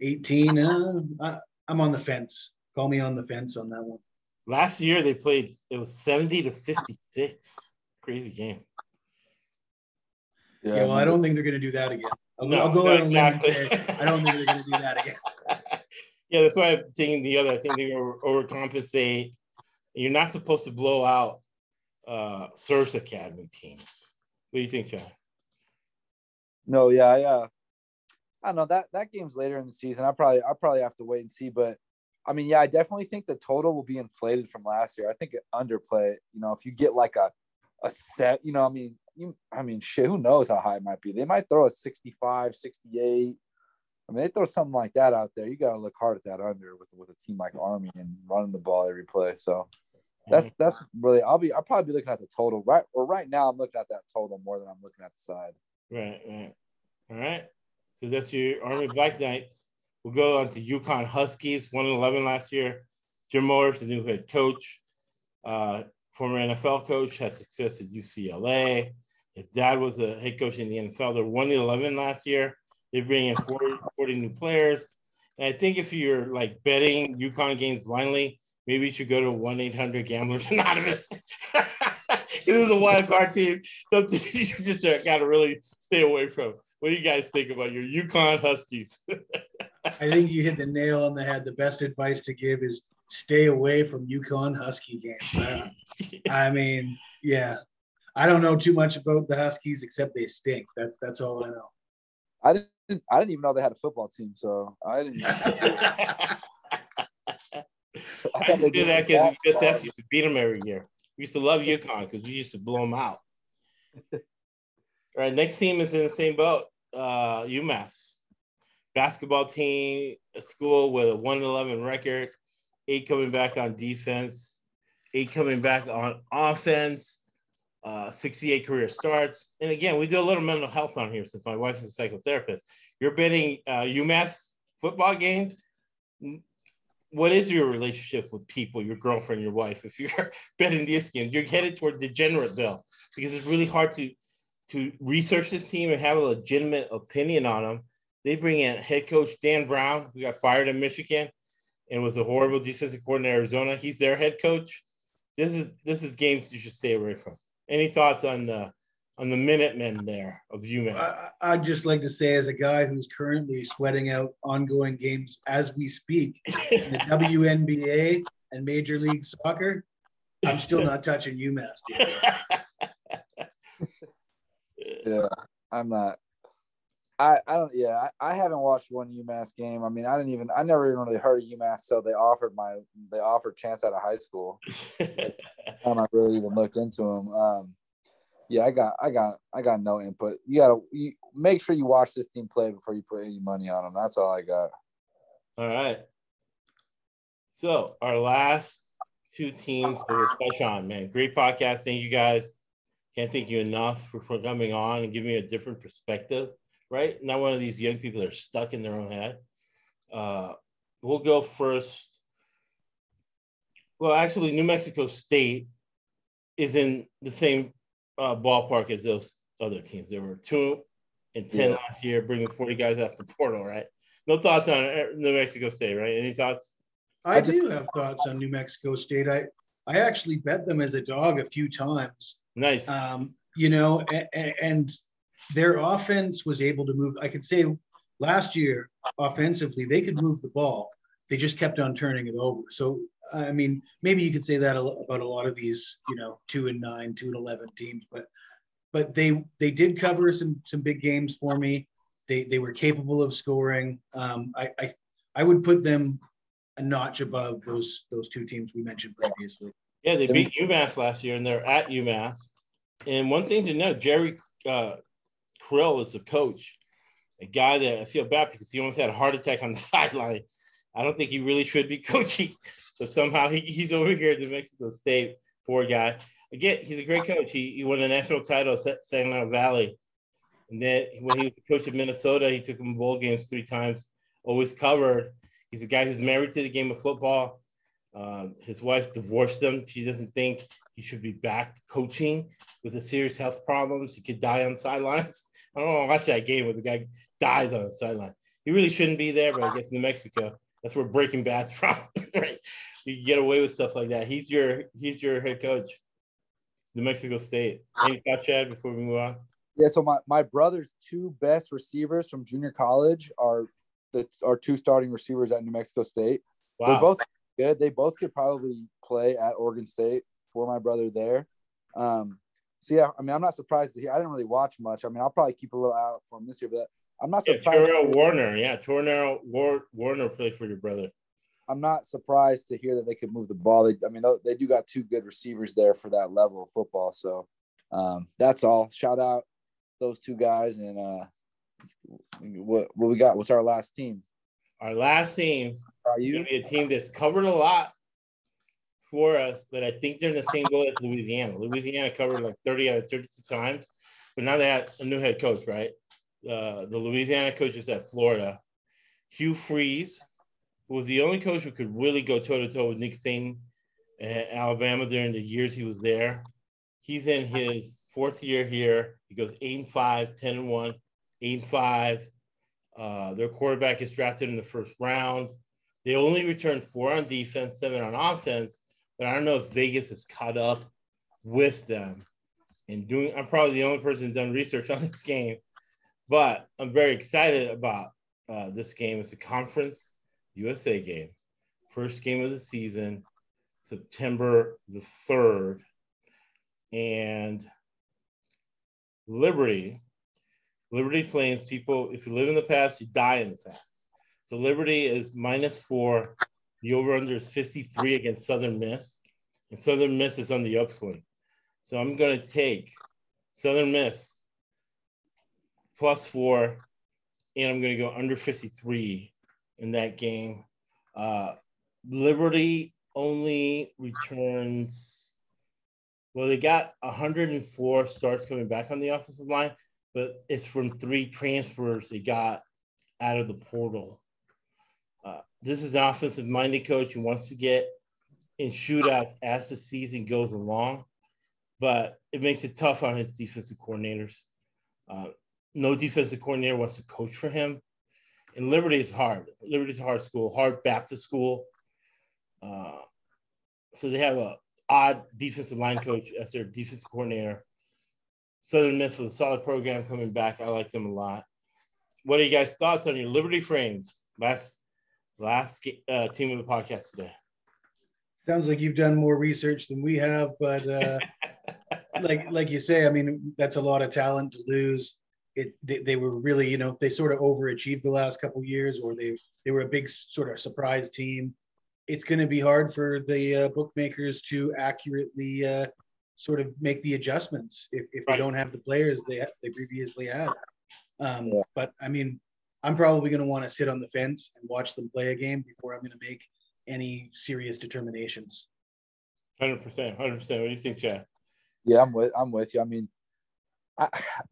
18. Uh, I, I'm on the fence. Call me on the fence on that one. Last year, they played, it was 70 to 56. Crazy game. Yeah, well, I don't think they're going to do that again. I'll, No, I'll go not out on and say exactly. I don't think they're going to do that again. Yeah, that's why I'm taking the other. I think they over, overcompensate. You're not supposed to blow out uh, Service Academy teams. What do you think, John? No, yeah, yeah. I don't know that that game's later in the season. I probably I probably have to wait and see, but I mean, yeah, I definitely think the total will be inflated from last year. I think it underplay. You know, if you get like a a set, you know, I mean, you, I mean, shit, who knows how high it might be? They might throw a 65, 68. I mean, they throw something like that out there. You got to look hard at that under with with a team like Army and running the ball every play. So that's that's really. I'll be. I'll probably be looking at the total right. Or right now, I'm looking at that total more than I'm looking at the side. Right, right. All right. So that's your Army Black Knights. We'll go on to UConn Huskies, 1 11 last year. Jim Mora, the new head coach, uh, former NFL coach, had success at UCLA. His dad was a head coach in the NFL. They're 1 11 last year. They bring in 40, 40 new players. And I think if you're like betting UConn games blindly, maybe you should go to 1 800 Gamblers Anonymous. this is a wild card team. Something you just got to really stay away from. What do you guys think about your UConn Huskies? I think you hit the nail on the head. The best advice to give is stay away from UConn Husky games. Uh, I mean, yeah, I don't know too much about the Huskies except they stink. That's that's all I know. I didn't. I didn't even know they had a football team, so I didn't. I didn't do that because USF used to beat them every year. We used to love UConn because we used to blow them out. All right, next team is in the same boat. Uh, UMass basketball team, a school with a 111 record, eight coming back on defense, eight coming back on offense, uh, 68 career starts. And again, we do a little mental health on here since my wife's a psychotherapist. You're betting uh, UMass football games. What is your relationship with people, your girlfriend, your wife? If you're betting these games, you're headed toward degenerate bill because it's really hard to to research this team and have a legitimate opinion on them they bring in head coach Don Brown, who got fired in Michigan and was a horrible defensive coordinator in Arizona. He's their head coach. This is this is games you should stay away from. Any thoughts on the on the Minutemen there of UMass? I, I'd just like to say, as a guy who's currently sweating out ongoing games as we speak in the WNBA and Major League Soccer, I'm still not touching UMass. yeah, I'm not. I, I don't yeah I, I haven't watched one UMass game. I mean I didn't even I never even really heard of UMass so they offered my they offered chance out of high school. I'm not really even looked into them. Um, yeah, I got I got I got no input. You gotta you, make sure you watch this team play before you put any money on them. That's all I got. All right. So our last two teams to touch on, man. Great podcast. Thank you guys. Can't thank you enough for, for coming on and giving me a different perspective right? Not one of these young people that are stuck in their own head. Uh, we'll go first. Well, actually, New Mexico State is in the same uh, ballpark as those other teams. There were two and 10 yeah. last year, bringing 40 guys off the portal, right? No thoughts on uh, New Mexico State, right? Any thoughts? I, I just, do have thoughts on New Mexico State. I, I actually bet them as a dog a few times. Nice. Um, you know, and, and their offense was able to move. I could say last year, offensively, they could move the ball. They just kept on turning it over. So, I mean, maybe you could say that about a lot of these, you know, two and nine, two and eleven teams, but but they they did cover some some big games for me. They they were capable of scoring. Um, I, I I would put them a notch above those those two teams we mentioned previously. Yeah, they beat UMass last year, and they're at UMass. And one thing to note, Jerry uh, Kill is the coach, a guy that I feel bad because he almost had a heart attack on the sideline. I don't think he really should be coaching, but somehow he, he's over here at New Mexico State. Poor guy. Again, he's a great coach. He, he won a national title at Saginaw Valley. And then when he was the coach of Minnesota, he took him bowl games three times, always covered. He's a guy who's married to the game of football. Uh, his wife divorced him. She doesn't think he should be back coaching with the serious health problems. He could die on sidelines. I don't want to watch that game where the guy dies on the sideline. He really shouldn't be there, but I guess New Mexico, that's where Breaking Bad's from. right? You get away with stuff like that. He's your he's your head coach, New Mexico State. Any thoughts, Chad, before we move on? Yeah, so my, my brother's two best receivers from junior college are the are two starting receivers at New Mexico State. Wow. They're both good. They both could probably play at Oregon State for my brother there. Um, so yeah, I mean, I'm not surprised to hear. I didn't really watch much. I mean, I'll probably keep a little out for him this year, but I'm not surprised. Yeah, Terrell Warner, yeah, Terrell War- Warner played for your brother. I'm not surprised to hear that they could move the ball. They, I mean, they do got two good receivers there for that level of football. So um, that's all. Shout out those two guys. And uh, what what we got? What's our last team? Our last team Are you? gonna be a team that's covered a lot for us, but I think they're in the same boat as Louisiana. Louisiana covered like 30 out of 32 times, but now they have a new head coach, right? Uh, the Louisiana coach is at Florida. Hugh Freeze, was the only coach who could really go toe to toe with Nick Saban at Alabama during the years he was there. He's in his fourth year here. He goes 8 and 5, 10 and 1, 8 and 5. Uh, their quarterback is drafted in the first round. They only return four on defense, seven on offense, but I don't know if Vegas is caught up with them. And doing, I'm probably the only person who's done research on this game, but I'm very excited about uh, this game. It's a conference USA game, first game of the season, September the 3rd. And Liberty, Liberty Flames, people, if you live in the past, you die in the past. So Liberty is minus four. The over under is 53 against Southern Miss. And Southern Miss is on the upswing. So I'm going to take Southern Miss plus four, and I'm going to go under 53 in that game. Uh, Liberty only returns, well, they got 104 starts coming back on the offensive line, but it's from three transfers they got out of the portal. This is an offensive minded coach who wants to get in shootouts as the season goes along, but it makes it tough on his defensive coordinators. Uh, no defensive coordinator wants to coach for him. And Liberty is hard. Liberty is a hard school, hard Baptist school. Uh, so they have a odd defensive line coach as their defensive coordinator. Southern Miss with a solid program coming back. I like them a lot. What are you guys' thoughts on your Liberty Flames? Last last uh, team of the podcast today. Sounds like you've done more research than we have, but uh, like like you say, I mean, that's a lot of talent to lose. It they, they were really, you know, they sort of overachieved the last couple years, or they they were a big sort of surprise team. It's going to be hard for the uh, bookmakers to accurately uh, sort of make the adjustments if, if Right. they don't have the players they they previously had. Um, Yeah. But I mean, I'm probably going to want to sit on the fence and watch them play a game before I'm going to make any serious determinations. Hundred percent, hundred percent. What do you think, Chad? Yeah, I'm with I'm with you. I mean, I,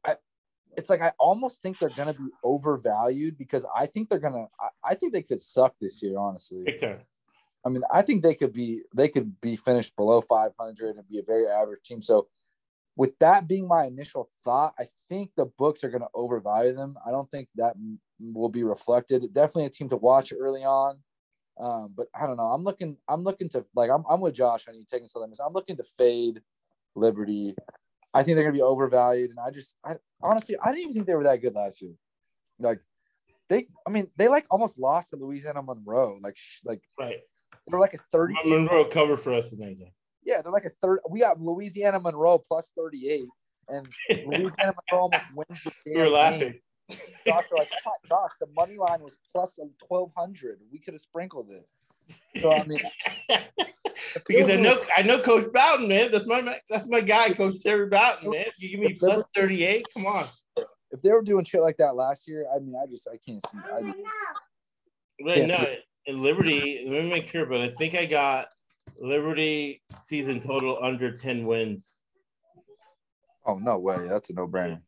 I it's like I almost think they're gonna be overvalued because I think they're gonna I, I think they could suck this year, honestly. Big time. I mean, I think they could be they could be finished below 500 and be a very average team. So, with that being my initial thought, I think the books are going to overvalue them. I don't think that m- will be reflected. Definitely a team to watch early on. Um, but I don't know. I'm looking. I'm looking to like. I'm, I'm with Josh on you taking Southern Miss. I'm looking to fade Liberty. I think they're going to be overvalued, and I just, I honestly, I didn't even think they were that good last year. Like, they, I mean, they like almost lost to Louisiana Monroe. Like, sh- like Right. they're like a 30. Monroe cover for us tonight. game. Yeah, they're like a third. We got Louisiana Monroe plus 38, and Louisiana Monroe almost wins the we damn were game. laughing. Josh, like, oh my gosh, the money line was plus 1200. We could have sprinkled it. So I mean, because I know I know Coach Bowden, man. That's my that's my guy, Coach Terry Bowden, man. You give me plus thirty eight. Come on. if they were doing shit like that last year, I mean, I just I can't see. I just, But Can't no, see in Liberty, let me make sure. But I think I got Liberty season total under ten wins. oh no way, that's a no brainer.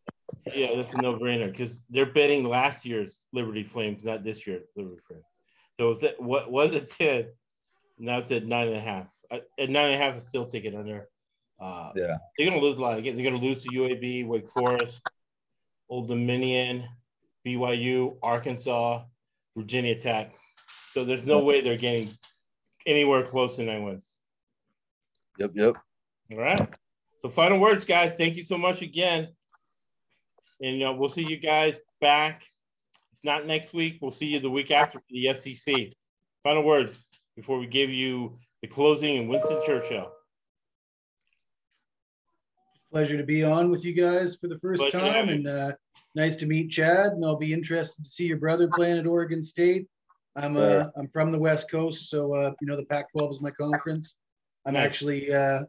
Yeah, that's a no brainer because they're betting last year's Liberty Flames, not this year's Liberty Flames. So was it what was it ten? Now it's at nine and a half. I- At nine and a half, I still take it under. Uh, Yeah. they're gonna lose a lot again. They're gonna lose to UAB, Wake Forest, Old Dominion, BYU, Arkansas, Virginia Tech. So there's no way they're getting anywhere close to nine wins. Yep, yep. All right. So final words, guys. Thank you so much again. And uh, we'll see you guys back. If not next week, we'll see you the week after for the SEC. Final words before we give you the closing in Winston Churchill. Pleasure to be on with you guys for the first Pleasure time, and uh, nice to meet Chad. And I'll be interested to see your brother playing at Oregon State. I'm uh, I'm from the West Coast, so uh, you know the Pac-12 is my conference. I'm Nice. actually uh,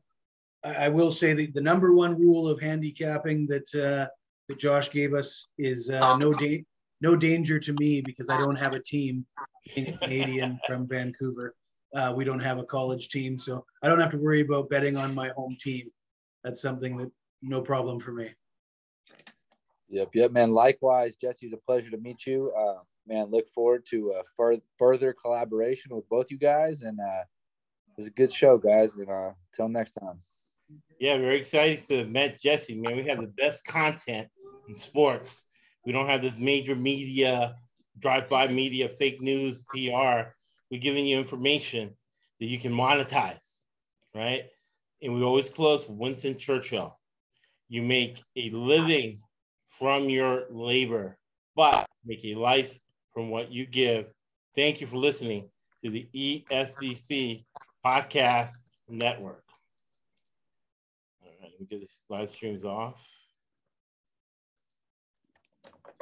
I, will say the, the number one rule of handicapping that uh, that Josh gave us is uh, no da- no danger to me because I don't have a team. Being Canadian from Vancouver, uh, we don't have a college team, so I don't have to worry about betting on my home team. That's something that no problem for me. Yep, yep, man. Likewise, Jesse, it's a pleasure to meet you. Uh, man, look forward to fur- further collaboration with both you guys, and uh, it was a good show, guys. And uh, until next time. Yeah, very excited to have met Jesse, man. We have the best content in sports. We don't have this major media, drive-by media, fake news, PR. We're giving you information that you can monetize, right? And we always close Winston Churchill. You make a living from your labor, but make a life from what you give. Thank you for listening to the E ESBC Podcast Network. All right, let me get this live streams off.